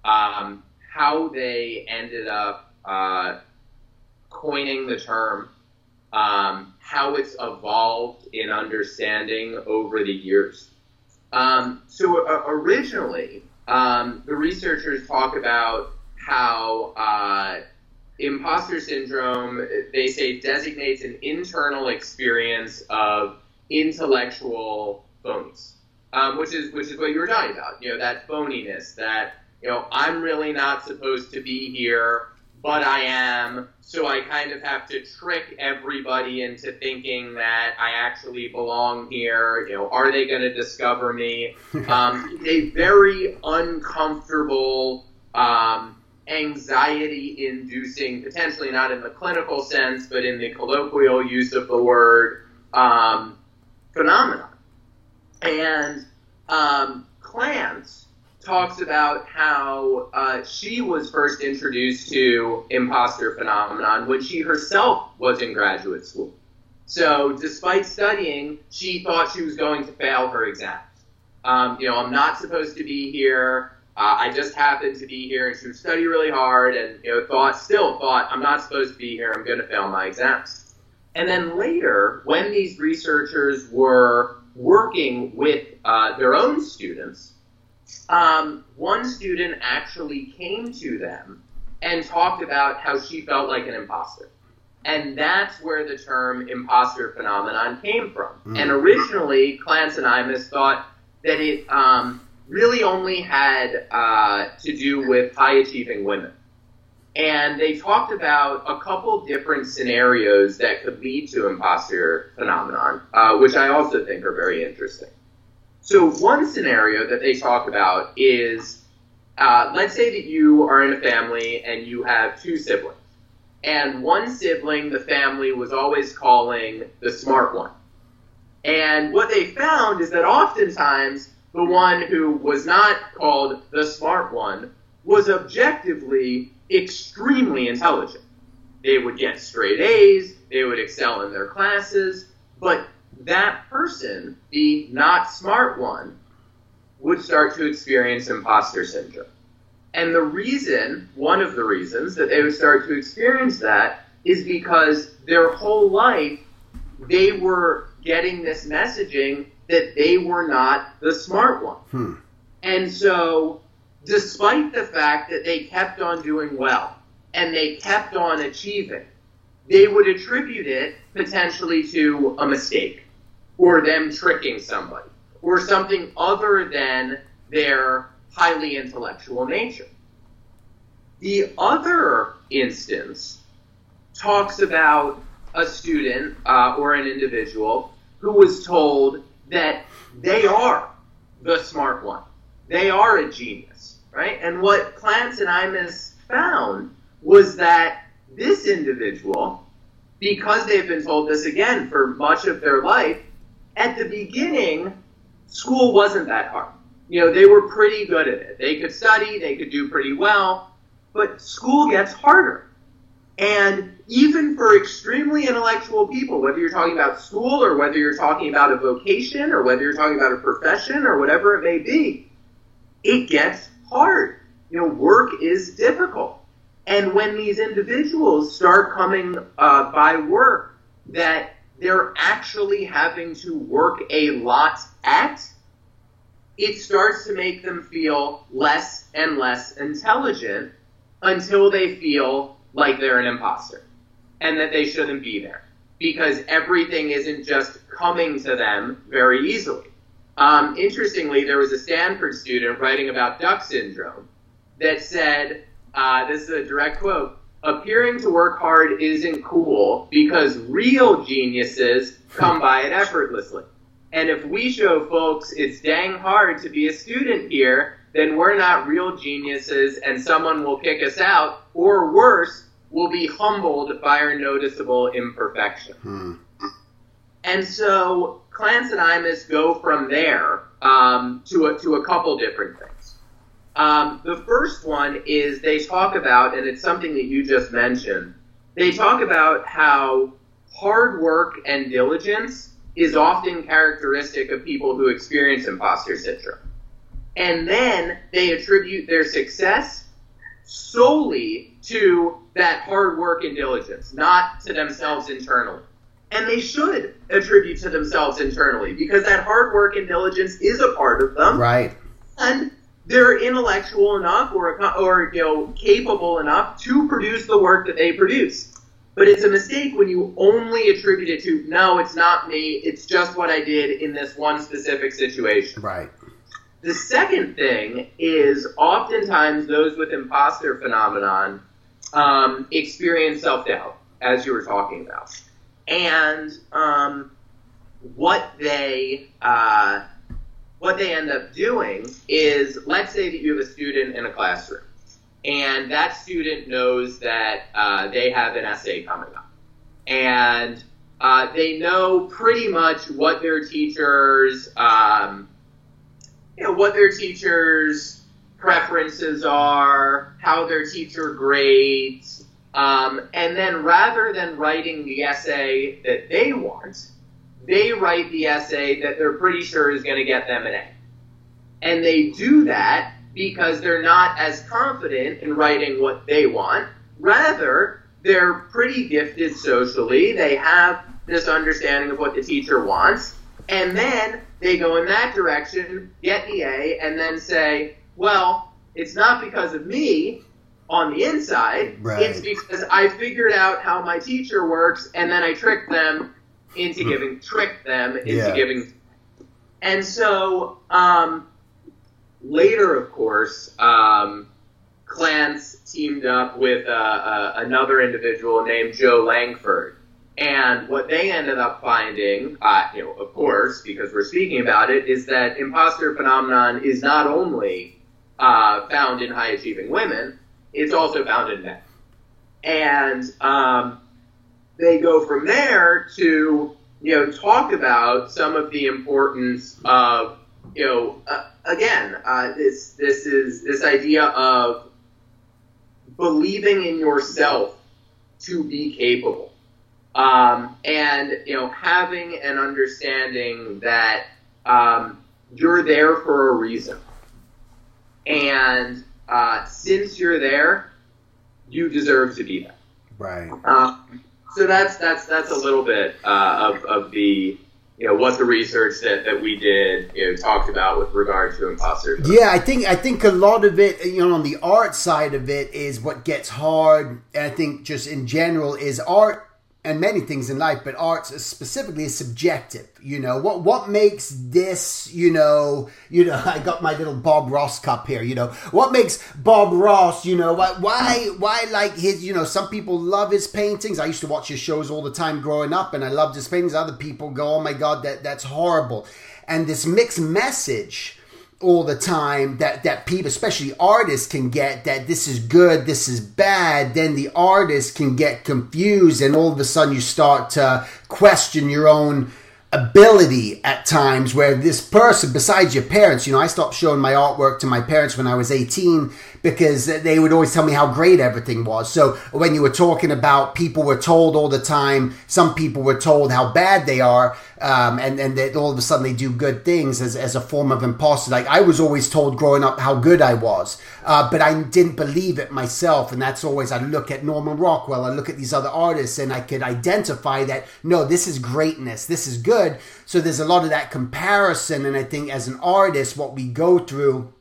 um, how they ended up uh, coining the term, um, how it's evolved in understanding over the years. Um, so uh, originally, um, the researchers talk about how uh, imposter syndrome, they say, designates an internal experience of intellectual phonies, um, which is which is what you were talking about. You know, that phoniness, that you know, I'm really not supposed to be here, but I am. So I kind of have to trick everybody into thinking that I actually belong here. You know, are they going to discover me? Um, a very uncomfortable. Um, anxiety inducing, potentially not in the clinical sense, but in the colloquial use of the word, um, phenomenon. And um, Clance talks about how uh, she was first introduced to imposter phenomenon when she herself was in graduate school. So, despite studying, she thought she was going to fail her exams. Um, you know, I'm not supposed to be here. Uh, I just happened to be here and to study really hard and you know thought still thought I'm not supposed to be here. I'm going to fail my exams. And then later, when these researchers were working with uh, their own students, um, one student actually came to them and talked about how she felt like an imposter. And that's where the term imposter phenomenon came from. Mm. And originally, Clance and Imes thought that it um, really only had uh, to do with high achieving women. And they talked about a couple different scenarios that could lead to imposter phenomenon, uh, which I also think are very interesting. So one scenario that they talk about is, uh, let's say that you are in a family and you have two siblings. And one sibling, the family was always calling the smart one. And what they found is that oftentimes the one who was not called the smart one was objectively extremely intelligent. They would get straight A's, they would excel in their classes, but that person, the not smart one, would start to experience imposter syndrome. And the reason, one of the reasons that they would start to experience that is because their whole life they were getting this messaging that they were not the smart one. Hmm. And so, despite the fact that they kept on doing well and they kept on achieving, they would attribute it potentially to a mistake or them tricking somebody or something other than their highly intellectual nature. The other instance talks about a student uh, or an individual who was told that they are the smart one. They are a genius, right? And what Clance and Imes found was that this individual, because they've been told this again for much of their life, at the beginning, school wasn't that hard. You know, they were pretty good at it. They could study, they could do pretty well, but school gets harder. And even for extremely intellectual people, whether you're talking about school or whether you're talking about a vocation or whether you're talking about a profession or whatever it may be, it gets hard. You know, work is difficult. And when these individuals start coming uh, by work that they're actually having to work a lot at, it starts to make them feel less and less intelligent until they feel like they're an imposter and that they shouldn't be there because everything isn't just coming to them very easily. Um, interestingly, there was a Stanford student writing about duck syndrome that said, uh, this is a direct quote, appearing to work hard isn't cool because real geniuses come by it effortlessly. And if we show folks it's dang hard to be a student here, then we're not real geniuses and someone will kick us out, or worse, we'll be humbled by our noticeable imperfection. Hmm. And so Clance and Imes go from there um, to, a, to a couple different things. Um, the first one is they talk about, and it's something that you just mentioned, they talk about how hard work and diligence is often characteristic of people who experience imposter syndrome. And then they attribute their success solely to that hard work and diligence, not to themselves internally. And they should attribute to themselves internally because that hard work and diligence is a part of them. Right. And they're intellectual enough or, or you know capable enough to produce the work that they produce. But it's a mistake when you only attribute it to no, it's not me. It's just what I did in this one specific situation. Right. The second thing is oftentimes those with imposter phenomenon um, experience self doubt, as you were talking about, and um, what they uh, what they end up doing is, let's say that you have a student in a classroom, and that student knows that uh, they have an essay coming up, and uh, they know pretty much what their teachers um, you know, what their teachers' preferences are, how their teacher grades, um, and then rather than writing the essay that they want, they write the essay that they're pretty sure is going to get them an A. And they do that because they're not as confident in writing what they want. Rather, they're pretty gifted socially. They have this understanding of what the teacher wants. And then they go in that direction, get the A, and then say, well, it's not because of me, on the inside. Right. It's because I figured out how my teacher works, and then I tricked them into giving, tricked them into Yeah. giving. And so um, later, of course, um, Clance teamed up with uh, uh, another individual named Joe Langford. And what they ended up finding, uh, you know, of course, because we're speaking about it, is that imposter phenomenon is not only uh, found in high achieving women, it's also found in men. And um, they go from there to, you know, talk about some of the importance of, you know, uh, again, uh, this this is this idea of believing in yourself to be capable, um, and you know, having an understanding that um, you're there for a reason, and uh, since you're there, you deserve to be there. Right. Um, so that's that's that's a little bit uh, of of the you know what the research that, that we did you know talked about with regard to imposters. Yeah, I think I think a lot of it, you know, on the art side of it is what gets hard. And I think just in general is art and many things in life, but art specifically is subjective. You know what what makes this? You know, you know. I got my little Bob Ross cup here. You know what makes Bob Ross? You know why why why like his? You know, some people love his paintings. I used to watch his shows all the time growing up, and I loved his paintings. Other people go, oh my god, that that's horrible. And this mixed message all the time that that people especially artists can get that this is good this is bad then the artist can get confused and all of a sudden you start to question your own ability at times where this person besides your parents you know i stopped showing my artwork to my parents when i was 18 because they would always tell me how great everything was. So when you were talking about people were told all the time some people were told how bad they are um, and and that all of a sudden they do good things as, as a form of imposter. Like i was always told growing up how good i was uh, but i didn't believe it myself. And that's always i look at norman rockwell i look at these other artists and i could identify that no this is greatness this is good. So there's a lot of that comparison. And i think as an artist what we go through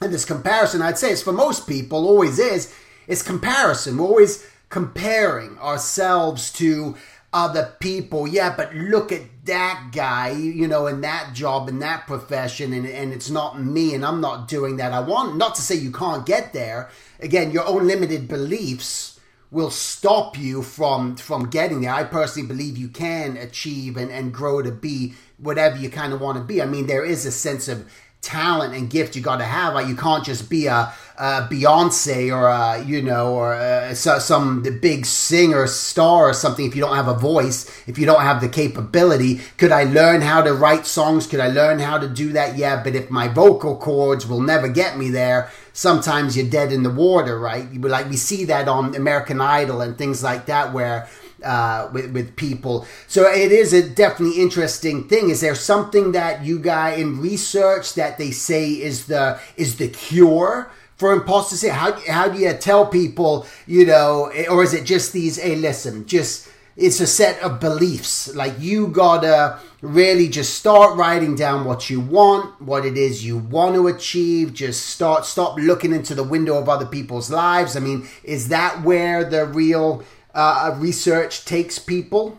and this comparison i'd say is for most people always is is comparison. We're always comparing ourselves to other people. Yeah but look at that guy you know in that job in that profession and, and it's not me and i'm not doing that i want. Not to say you can't get there. Again your own limited beliefs will stop you from from getting there. I personally believe you can achieve and, and grow to be whatever you kind of want to be. I mean there is a sense of talent and gift you got to have. Like you can't just be a, a Beyonce or a, you know or a, so, some big singer star or something if you don't have a voice, if you don't have the capability. Could I learn how to write songs? Could I learn how to do that? Yeah, but if my vocal cords will never get me there, sometimes you're dead in the water, right? Like we see that on American Idol and things like that where uh, with with people. So it is a definitely interesting thing. Is there something that you guys in research that they say is the is the cure? For imposter syndrome, how how do you tell people, you know, or is it just these? Hey, listen, just it's a set of beliefs. Like you gotta really just start writing down what you want, what it is you want to achieve. Just start stop looking into the window of other people's lives. I mean, is that where the real uh, research takes people?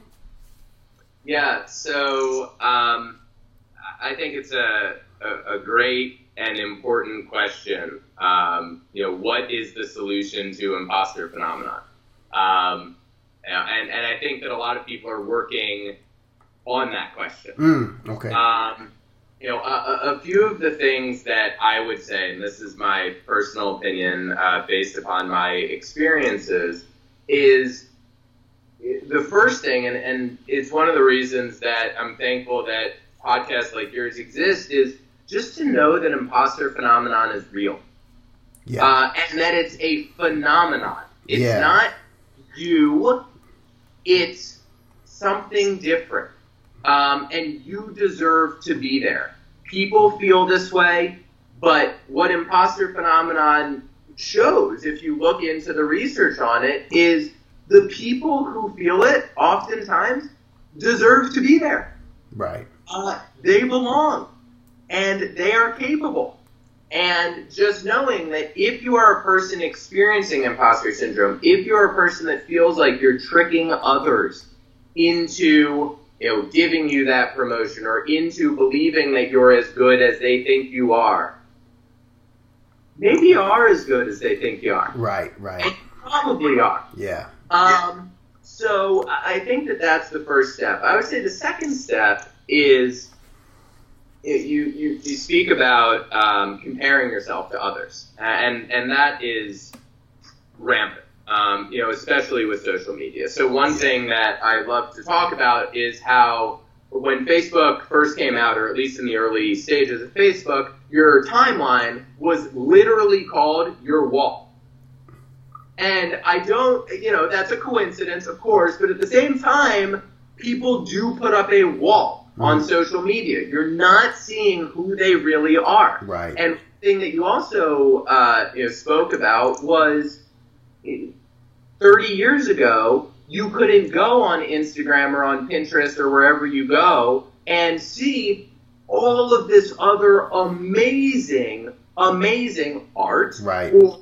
Yeah, so um, I think it's a, a, a, great and important question. Um, you know, what is the solution to imposter phenomenon? Um, and, and I think that a lot of people are working on that question. Mm, okay. Um, you know, a, a, few of the things that I would say, and this is my personal opinion uh, based upon my experiences, is the first thing, and, and it's one of the reasons that I'm thankful that podcasts like yours exist, is just to know that imposter phenomenon is real. Yeah. Uh, and that it's a phenomenon. It's Yeah. not you, it's something different. Um, and you deserve to be there. People feel this way, but what imposter phenomenon shows, if you look into the research on it, is the people who feel it oftentimes deserve to be there. Right. Uh, they belong and they are capable. And just knowing that if you are a person experiencing imposter syndrome, if you're a person that feels like you're tricking others into you know giving you that promotion or into believing that you're as good as they think you are, maybe you are as good as they think you are. Right, right. And probably are. Yeah. Um, so I think that that's the first step. I would say the second step is you you, you speak about um, comparing yourself to others, and and that is rampant. Um, you know, especially with social media. So one thing that I love to talk about is how when Facebook first came out, or at least in the early stages of Facebook, your timeline was literally called your wall. And I don't, you know, that's a coincidence, of course, but at the same time, people do put up a wall mm. on social media. You're not seeing who they really are. Right. And thing that you also uh, you know, spoke about was 30 years ago, you couldn't go on Instagram or on Pinterest or wherever you go and see all of this other amazing, amazing art. Right. Or,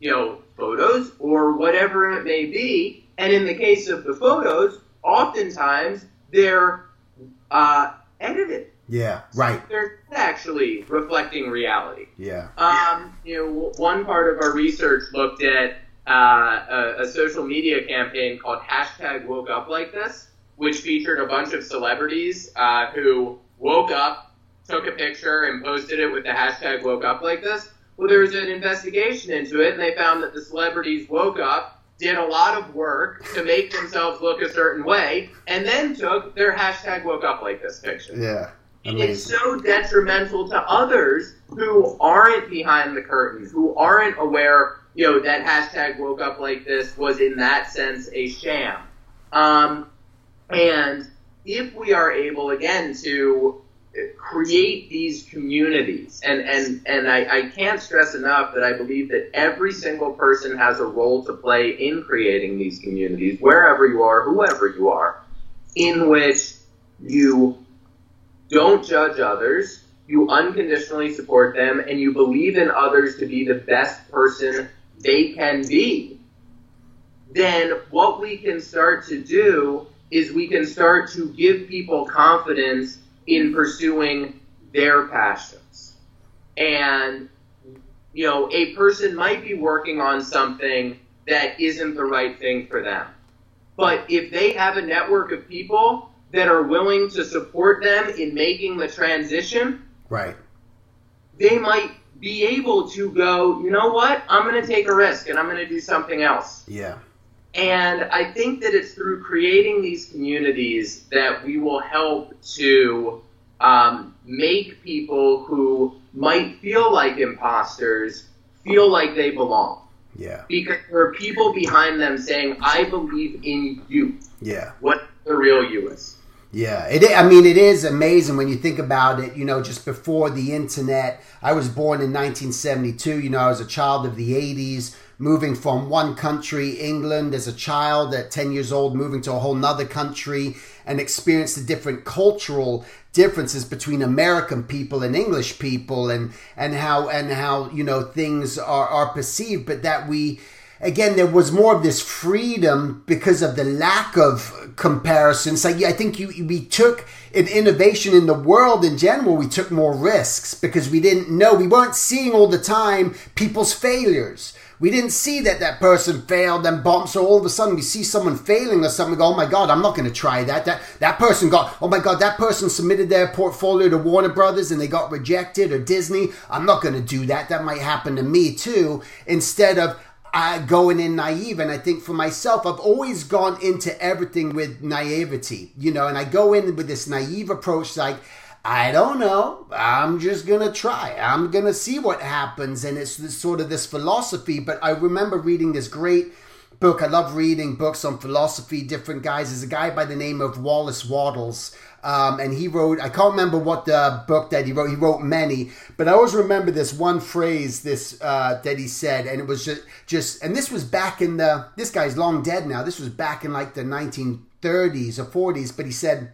you know, photos or whatever it may be. And in the case of the photos, oftentimes they're uh, edited. Yeah, right. They're actually reflecting reality. Yeah. Um, you know, one part of our research looked at uh, a, a, social media campaign called hashtag woke up like this, which featured a bunch of celebrities uh, who woke up, took a picture, and posted it with the hashtag woke up like this. Well, there was an investigation into it, and they found that the celebrities woke up, did a lot of work to make themselves look a certain way, and then took their hashtag woke up like this picture. Yeah. Amazing. It's so detrimental to others who aren't behind the curtain, who aren't aware, you know, that hashtag woke up like this was in that sense a sham. Um, and if we are able, again, to create these communities. And, and, and I, I can't stress enough that I believe that every single person has a role to play in creating these communities, wherever you are, whoever you are, in which you don't judge others, you unconditionally support them, and you believe in others to be the best person they can be. Then what we can start to do is we can start to give people confidence in pursuing their passions. And, you know, a person might be working on something that isn't the right thing for them. But if they have a network of people that are willing to support them in making the transition, right, they might be able to go, you know what, I'm going to take a risk and I'm going to do something else. Yeah. And I think that it's through creating these communities that we will help to um, make people who might feel like imposters feel like they belong. Yeah. Because there are people behind them saying, I believe in you. Yeah. What the real you is. Yeah, it. I mean, it is amazing when you think about it. You know, just before the internet, I was born in 1972. You know, I was a child of the 80s moving from one country, England, as a child at 10 years old, moving to a whole nother country and experience the different cultural differences between American people and English people and, and how, and how, you know, things are, are perceived, but that we, again, there was more of this freedom because of the lack of comparison. So yeah, I think you, we took an innovation in the world in general. We took more risks because we didn't know. We weren't seeing all the time people's failures. We didn't see that that person failed and bombed. So all of a sudden we see someone failing or something. We go, oh my God, I'm not going to try that. That that person got, oh my God, that person submitted their portfolio to Warner Brothers and they got rejected or Disney. I'm not going to do that. That might happen to me too. Instead of uh, going in naive. And I think for myself, I've always gone into everything with naivety, you know, and I go in with this naive approach like, I don't know. I'm just gonna try. I'm gonna see what happens, and it's this sort of this philosophy. But I remember reading this great book. I love reading books on philosophy, different guys. There's a guy by the name of Wallace Wattles, um, and he wrote. I can't remember what the book that he wrote. He wrote many, but I always remember this one phrase this uh, that he said, and it was just just. And this was back in the. This guy's long dead now. This was back in like the 1930s or 40s, but he said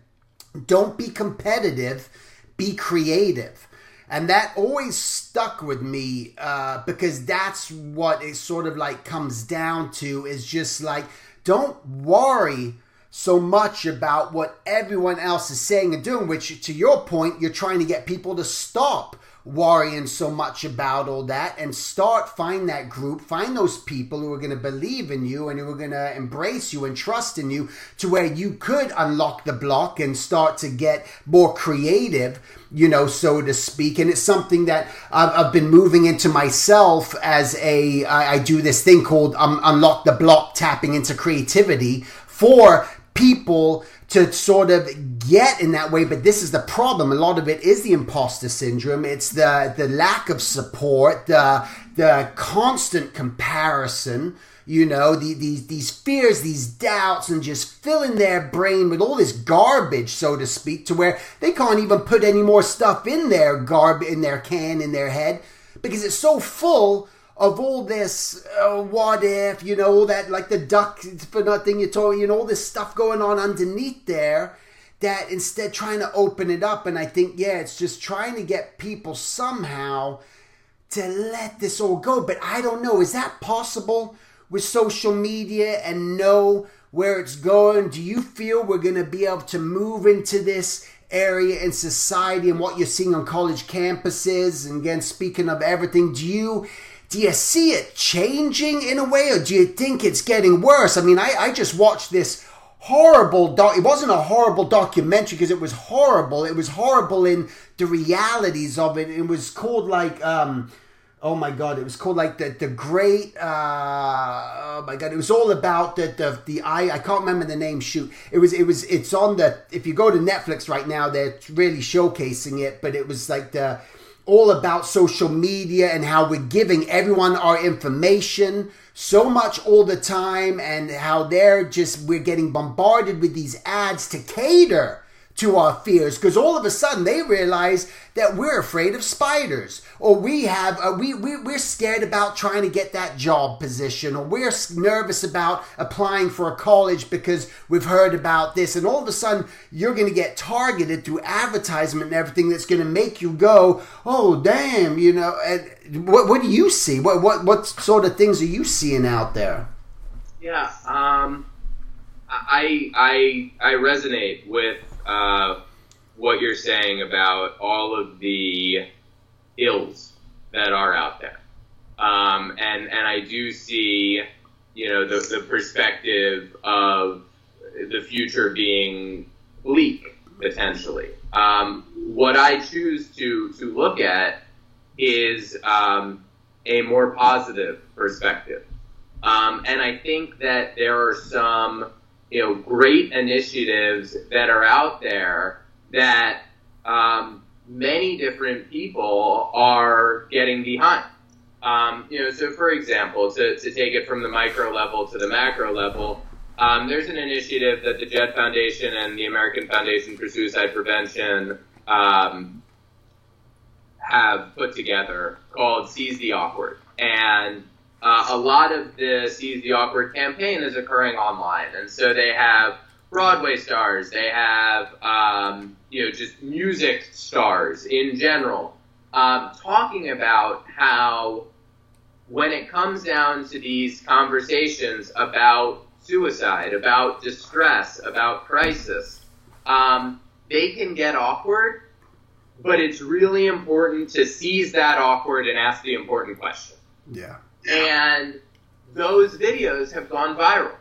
don't be competitive, be creative. And that always stuck with me uh, because that's what it sort of like comes down to is just like, don't worry so much about what everyone else is saying and doing, which to your point, you're trying to get people to stop worrying so much about all that and start find that group find those people who are going to believe in you and who are going to embrace you and trust in you to where you could unlock the block and start to get more creative you know so to speak. And it's something that i've, I've been moving into myself as a I, I do this thing called um, unlock the block tapping into creativity for people to sort of get in that way but this is the problem. A lot of it is the imposter syndrome. It's the the lack of support the the constant comparison you know the, these these fears these doubts and just filling their brain with all this garbage so to speak to where they can't even put any more stuff in their garb in their can in their head because it's so full of all this uh, what if, you know, all that like the duck for nothing you're told, you know, all this stuff going on underneath there that instead trying to open it up and I think yeah, it's just trying to get people somehow to let this all go. But I don't know, is that possible with social media and know where it's going? Do you feel we're going to be able to move into this area in society and what you're seeing on college campuses? And again, speaking of everything, do you do you see it changing in a way, or do you think it's getting worse? I mean, I, I just watched this horrible doc. It wasn't a horrible documentary because it was horrible. It was horrible in the realities of it. It was called like, um, oh my god, it was called like the the great. Uh, oh my god, it was all about the the the I I can't remember the name. Shoot, it was it was it's on the. If you go to Netflix right now, they're really showcasing it. But it was like the all about social media and how we're giving everyone our information so much all the time and how they're just we're getting bombarded with these ads to cater to our fears because all of a sudden they realize that we're afraid of spiders or we have uh, we, we we're scared about trying to get that job position or we're nervous about applying for a college because we've heard about this and all of a sudden you're going to get targeted through advertisement and everything that's going to make you go oh damn you know and what what do you see? What what what sort of things are you seeing out there? Yeah um I I I resonate with uh, what you're saying about all of the ills that are out there. Um, and, and I do see, you know, the, the perspective of the future being bleak, potentially. Um, what I choose to, to look at is um, a more positive perspective. Um, and I think that there are some you know, great initiatives that are out there that um, many different people are getting behind. Um, you know, so for example, to, to take it from the micro level to the macro level, um, there's an initiative that the JED Foundation and the American Foundation for Suicide Prevention um, have put together called Seize the Awkward. And uh, a lot of the Seize the Awkward campaign is occurring online. And so they have Broadway stars, they have, um, you know, just music stars in general, um, talking about how when it comes down to these conversations about suicide, about distress, about crisis, um, they can get awkward, but it's really important to seize that awkward and ask the important question. Yeah. And those videos have gone viral.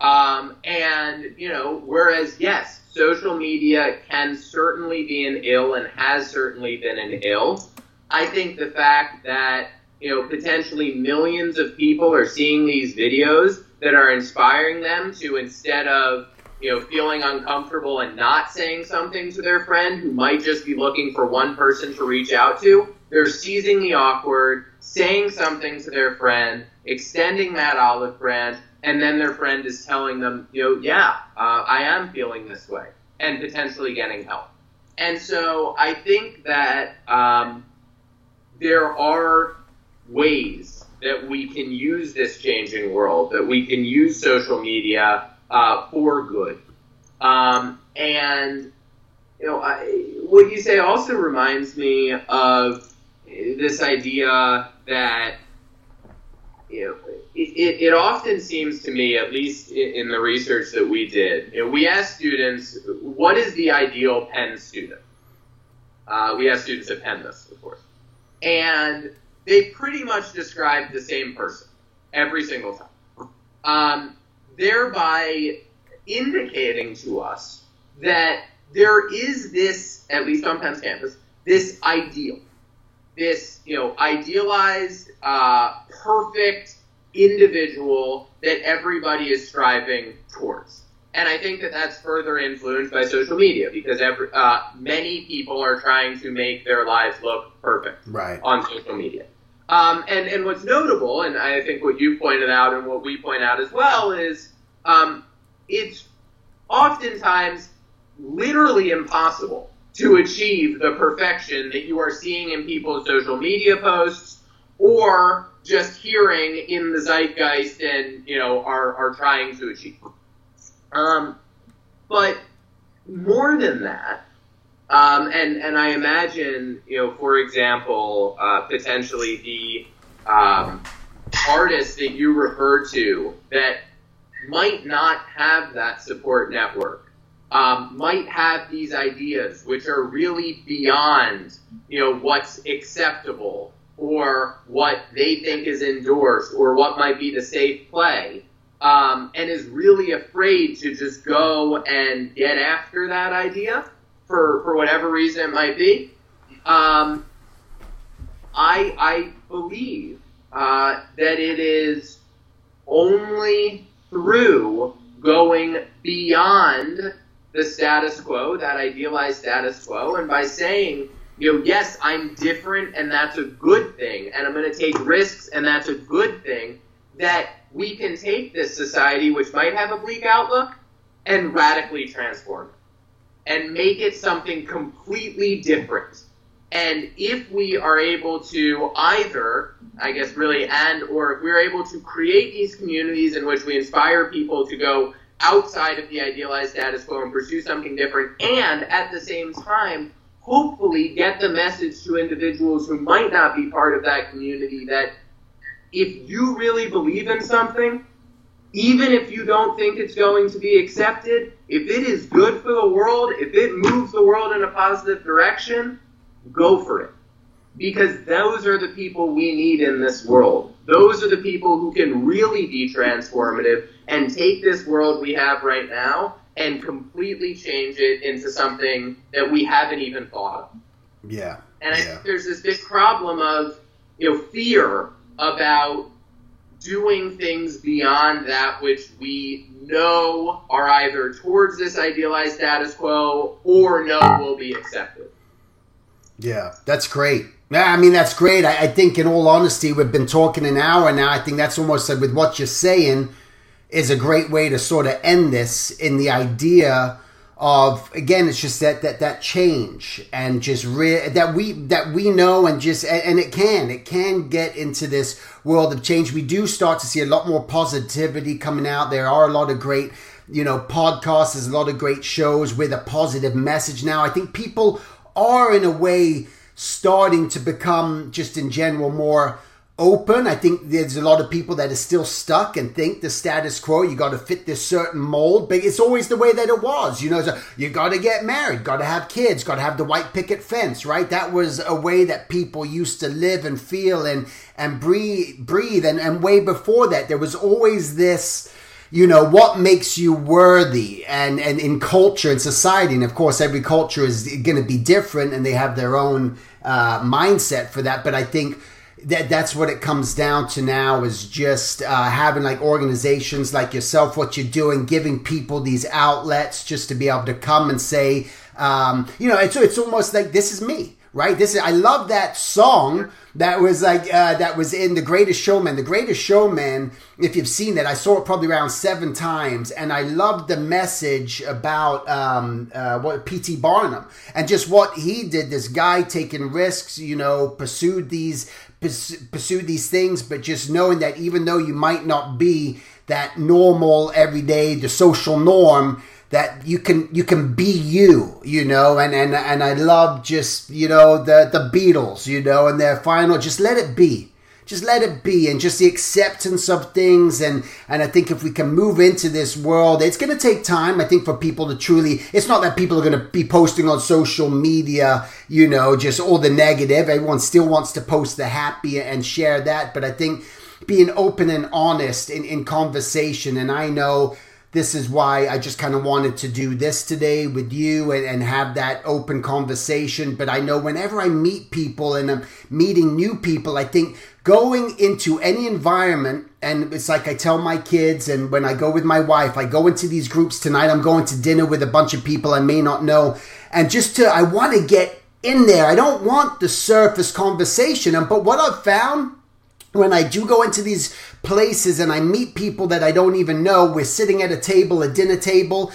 Um, and, you know, whereas, yes, social media can certainly be an ill and has certainly been an ill, I think the fact that, you know, potentially millions of people are seeing these videos that are inspiring them to instead of, you know, feeling uncomfortable and not saying something to their friend who might just be looking for one person to reach out to, they're seizing the awkward, saying something to their friend, extending that olive branch, and then their friend is telling them, you know, yeah, uh, I am feeling this way, and potentially getting help. And so I think that um, there are ways that we can use this changing world, that we can use social media uh, for good. Um, and you know, I, what you say also reminds me of this idea that you know, it, it often seems to me, at least in the research that we did, you know, we asked students, what is the ideal Penn student? Uh, we asked students at Penn this, of course. And they pretty much described the same person every single time, um, thereby indicating to us that there is this, at least on Penn's campus, this ideal, this you know idealized, uh, perfect individual that everybody is striving towards. And I think that that's further influenced by social media because every, uh, many people are trying to make their lives look perfect right. on social media. Um, and, and what's notable, and I think what you pointed out and what we point out as well, is um, it's oftentimes literally impossible to achieve the perfection that you are seeing in people's social media posts or just hearing in the zeitgeist and you know are, are trying to achieve. Um, but more than that, um, and and I imagine you know, for example, uh, potentially the um, artists that you refer to that might not have that support network, um, might have these ideas which are really beyond you know what's acceptable or what they think is endorsed or what might be the safe play um, and is really afraid to just go and get after that idea for, for whatever reason it might be. Um, I, I believe uh, that it is only through going beyond the status quo, that idealized status quo, and by saying, you know, yes, I'm different and that's a good thing, and I'm going to take risks and that's a good thing, that we can take this society, which might have a bleak outlook, and radically transform and make it something completely different. And if we are able to either, I guess really, and or if we're able to create these communities in which we inspire people to go outside of the idealized status quo and pursue something different, and at the same time, hopefully get the message to individuals who might not be part of that community that if you really believe in something, even if you don't think it's going to be accepted, if it is good for the world, if it moves the world in a positive direction, go for it. Because those are the people we need in this world. Those are the people who can really be transformative and take this world we have right now and completely change it into something that we haven't even thought of. Yeah. And I yeah. think there's this big problem of, you know, fear about doing things beyond that which we know are either towards this idealized status quo or know will be accepted. Yeah, that's great. Yeah, I mean that's great. I, I, think, in all honesty, we've been talking an hour now. I think that's almost like with what you're saying is a great way to sort of end this in the idea of again it's just that that that change and just re- that we that we know and just and, and it can it can get into this world of change. We do start to see a lot more positivity coming out. There are a lot of great you know podcasts there's a lot of great shows with a positive message now. I think people are in a way starting to become just in general more open. I think there's a lot of people that are still stuck and think the status quo, you got to fit this certain mold, but it's always the way that it was. You know, so you got to get married, got to have kids, got to have the white picket fence, right? That was a way that people used to live and feel and, and breathe, breathe. And, and way before that, there was always this, you know what makes you worthy and and in culture and society and of course every culture is going to be different and they have their own uh, mindset for that but i think that that's what it comes down to now is just uh, having like organizations like yourself what you're doing giving people these outlets just to be able to come and say um, you know it's, it's almost like this is me right? This is i love that song that was like uh, that was in the greatest showman. The greatest showman if you've seen that i saw it probably around seven times and i loved the message about um, uh, what pt barnum and just what he did this guy taking risks you know pursued these pursue these things, but just knowing that even though you might not be that normal, everyday, the social norm, that you can you can be you, you know, and and and I love just you know the the Beatles, you know, and their final just let it be. Just let it be and just the acceptance of things and and I think if we can move into this world, it's going to take time I think for people to truly it's not that people are going to be posting on social media, you know, just all the negative. Everyone still wants to post the happy and share that, but I think being open and honest in, in conversation and I know this is why I just kind of wanted to do this today with you and, and, have that open conversation. But I know whenever I meet people and I'm meeting new people, I think going into any environment, and it's like I tell my kids, and when I go with my wife, I go into these groups tonight. I'm going to dinner with a bunch of people I may not know. And just to, I want to get in there. I don't want the surface conversation. And But what I've found when I do go into these places and I meet people that I don't even know, we're sitting at a table, a dinner table.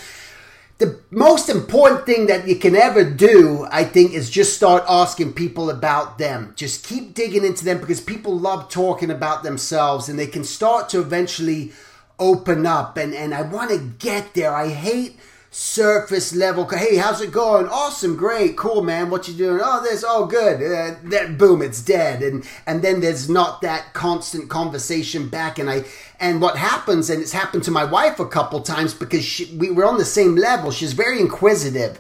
The most important thing that you can ever do, I think, is just start asking people about them. Just keep digging into them because people love talking about themselves and they can start to eventually open up. And, and I want to get there. I hate surface level. Hey, how's it going? Awesome, great, cool, man. What you doing? Oh, this, oh, good. Uh, that boom, it's dead. And and then there's not that constant conversation back. And I and what happens, and it's happened to my wife a couple times because she, we were on the same level. She's very inquisitive.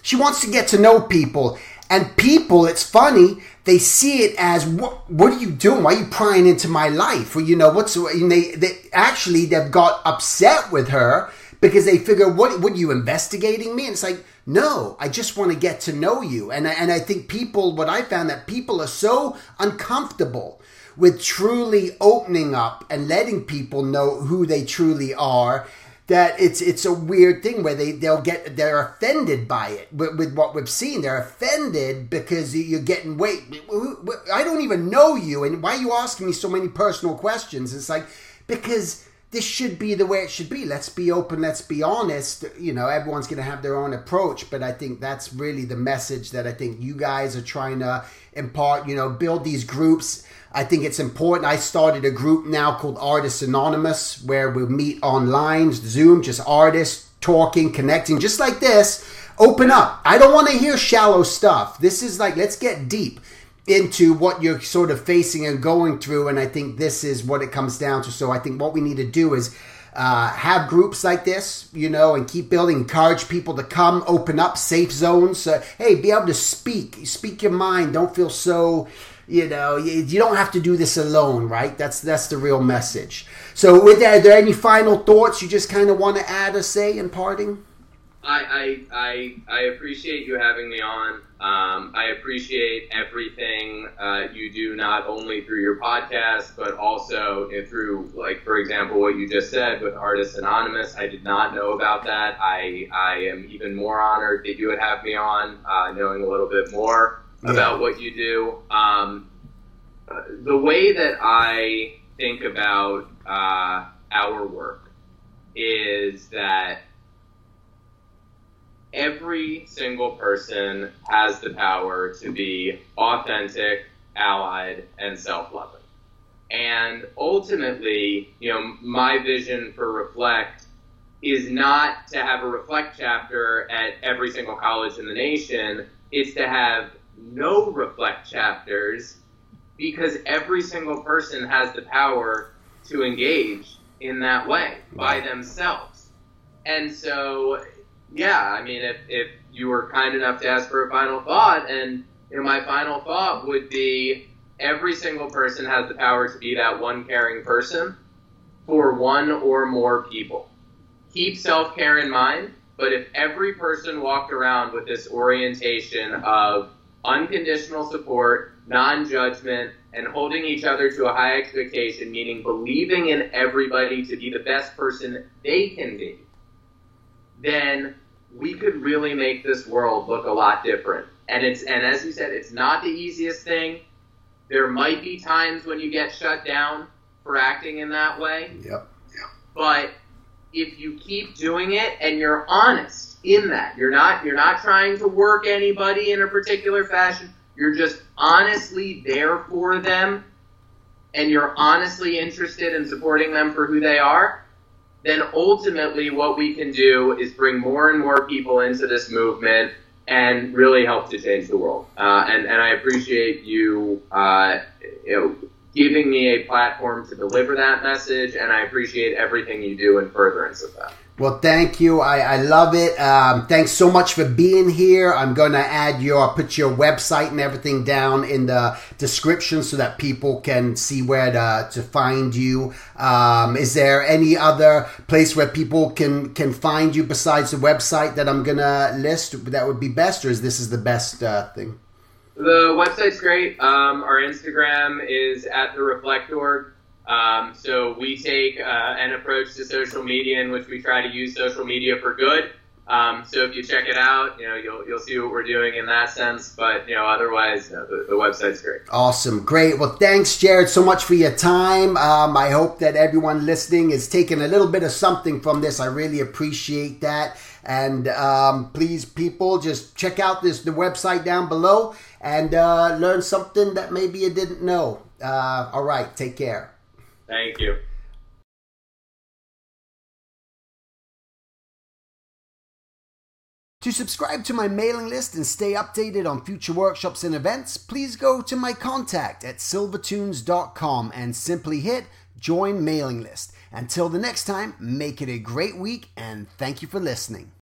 She wants to get to know people. And people, it's funny, they see it as what what are you doing? Why are you prying into my life? Well, you know, what's they they actually they've got upset with her because they figure, what, what, you investigating me? And it's like, no, I just want to get to know you. And I, and I think people, what I found that people are so uncomfortable with truly opening up and letting people know who they truly are that it's it's a weird thing where they they'll get they're offended by it with, with what we've seen they're offended because you're getting wait I don't even know you and why are you asking me so many personal questions it's like because this should be the way it should be. Let's be open. Let's be honest. You know, everyone's going to have their own approach, but I think that's really the message that I think you guys are trying to impart. You know, build these groups. I think it's important. I started a group now called Artists Anonymous where we meet online, Zoom, just artists talking, connecting, just like this. Open up. I don't want to hear shallow stuff. This is like, let's get deep into what you're sort of facing and going through. And I think this is what it comes down to. So I think what we need to do is uh, have groups like this, you know, and keep building, encourage people to come, open up safe zones. Uh, hey, be able to speak, speak your mind. Don't feel so, you know, you, don't have to do this alone, right? That's that's the real message. So, with that, are there any final thoughts you just kind of want to add or say in parting? I, I, I, I appreciate you having me on. Um, I appreciate everything uh, you do, not only through your podcast, but also through, like, for example, what you just said with Artists Anonymous. I did not know about that. I, I am even more honored that you would have me on, uh, knowing a little bit more yeah. about what you do. Um, the way that I think about uh, our work is that every single person has the power to be authentic, allied, and self loving. And ultimately, you know, my vision for Reflect is not to have a Reflect chapter at every single college in the nation, it's to have no Reflect chapters because every single person has the power to engage in that way by themselves. And so yeah, I mean, if, if you were kind enough to ask for a final thought, and you know, my final thought would be every single person has the power to be that one caring person for one or more people. Keep self care in mind, but if every person walked around with this orientation of unconditional support, non judgment, and holding each other to a high expectation, meaning believing in everybody to be the best person they can be, then we could really make this world look a lot different. And it's and as you said, it's not the easiest thing. There might be times when you get shut down for acting in that way. Yep. yep. But if you keep doing it and you're honest in that, you're not you're not trying to work anybody in a particular fashion. You're just honestly there for them and you're honestly interested in supporting them for who they are, then ultimately what we can do is bring more and more people into this movement and really help to change the world. Uh, and, and I appreciate you, uh, you know, giving me a platform to deliver that message, and I appreciate everything you do in furtherance of that. Well, thank you. I, I love it. Um, thanks so much for being here. I'm going to add your, put your website and everything down in the description so that people can see where to, to find you. Um, is there any other place where people can, can find you besides the website that I'm going to list that would be best, or is this is the best uh, thing? The website's great. Um, our Instagram is at the Reflector. Um, so we take uh, an approach to social media in which we try to use social media for good. Um, so if you check it out, you know you'll you'll see what we're doing in that sense. But you know otherwise, you know, the, the, website's great. Awesome, great. Well, thanks, Jared, so much for your time. Um, I hope that everyone listening is taking a little bit of something from this. I really appreciate that. And um, please, people, just check out this the website down below and uh, learn something that maybe you didn't know. Uh, all right, take care. Thank you. To subscribe to my mailing list and stay updated on future workshops and events, please go to my contact at silvertoons.com and simply hit join mailing list. Until the next time, make it a great week and thank you for listening.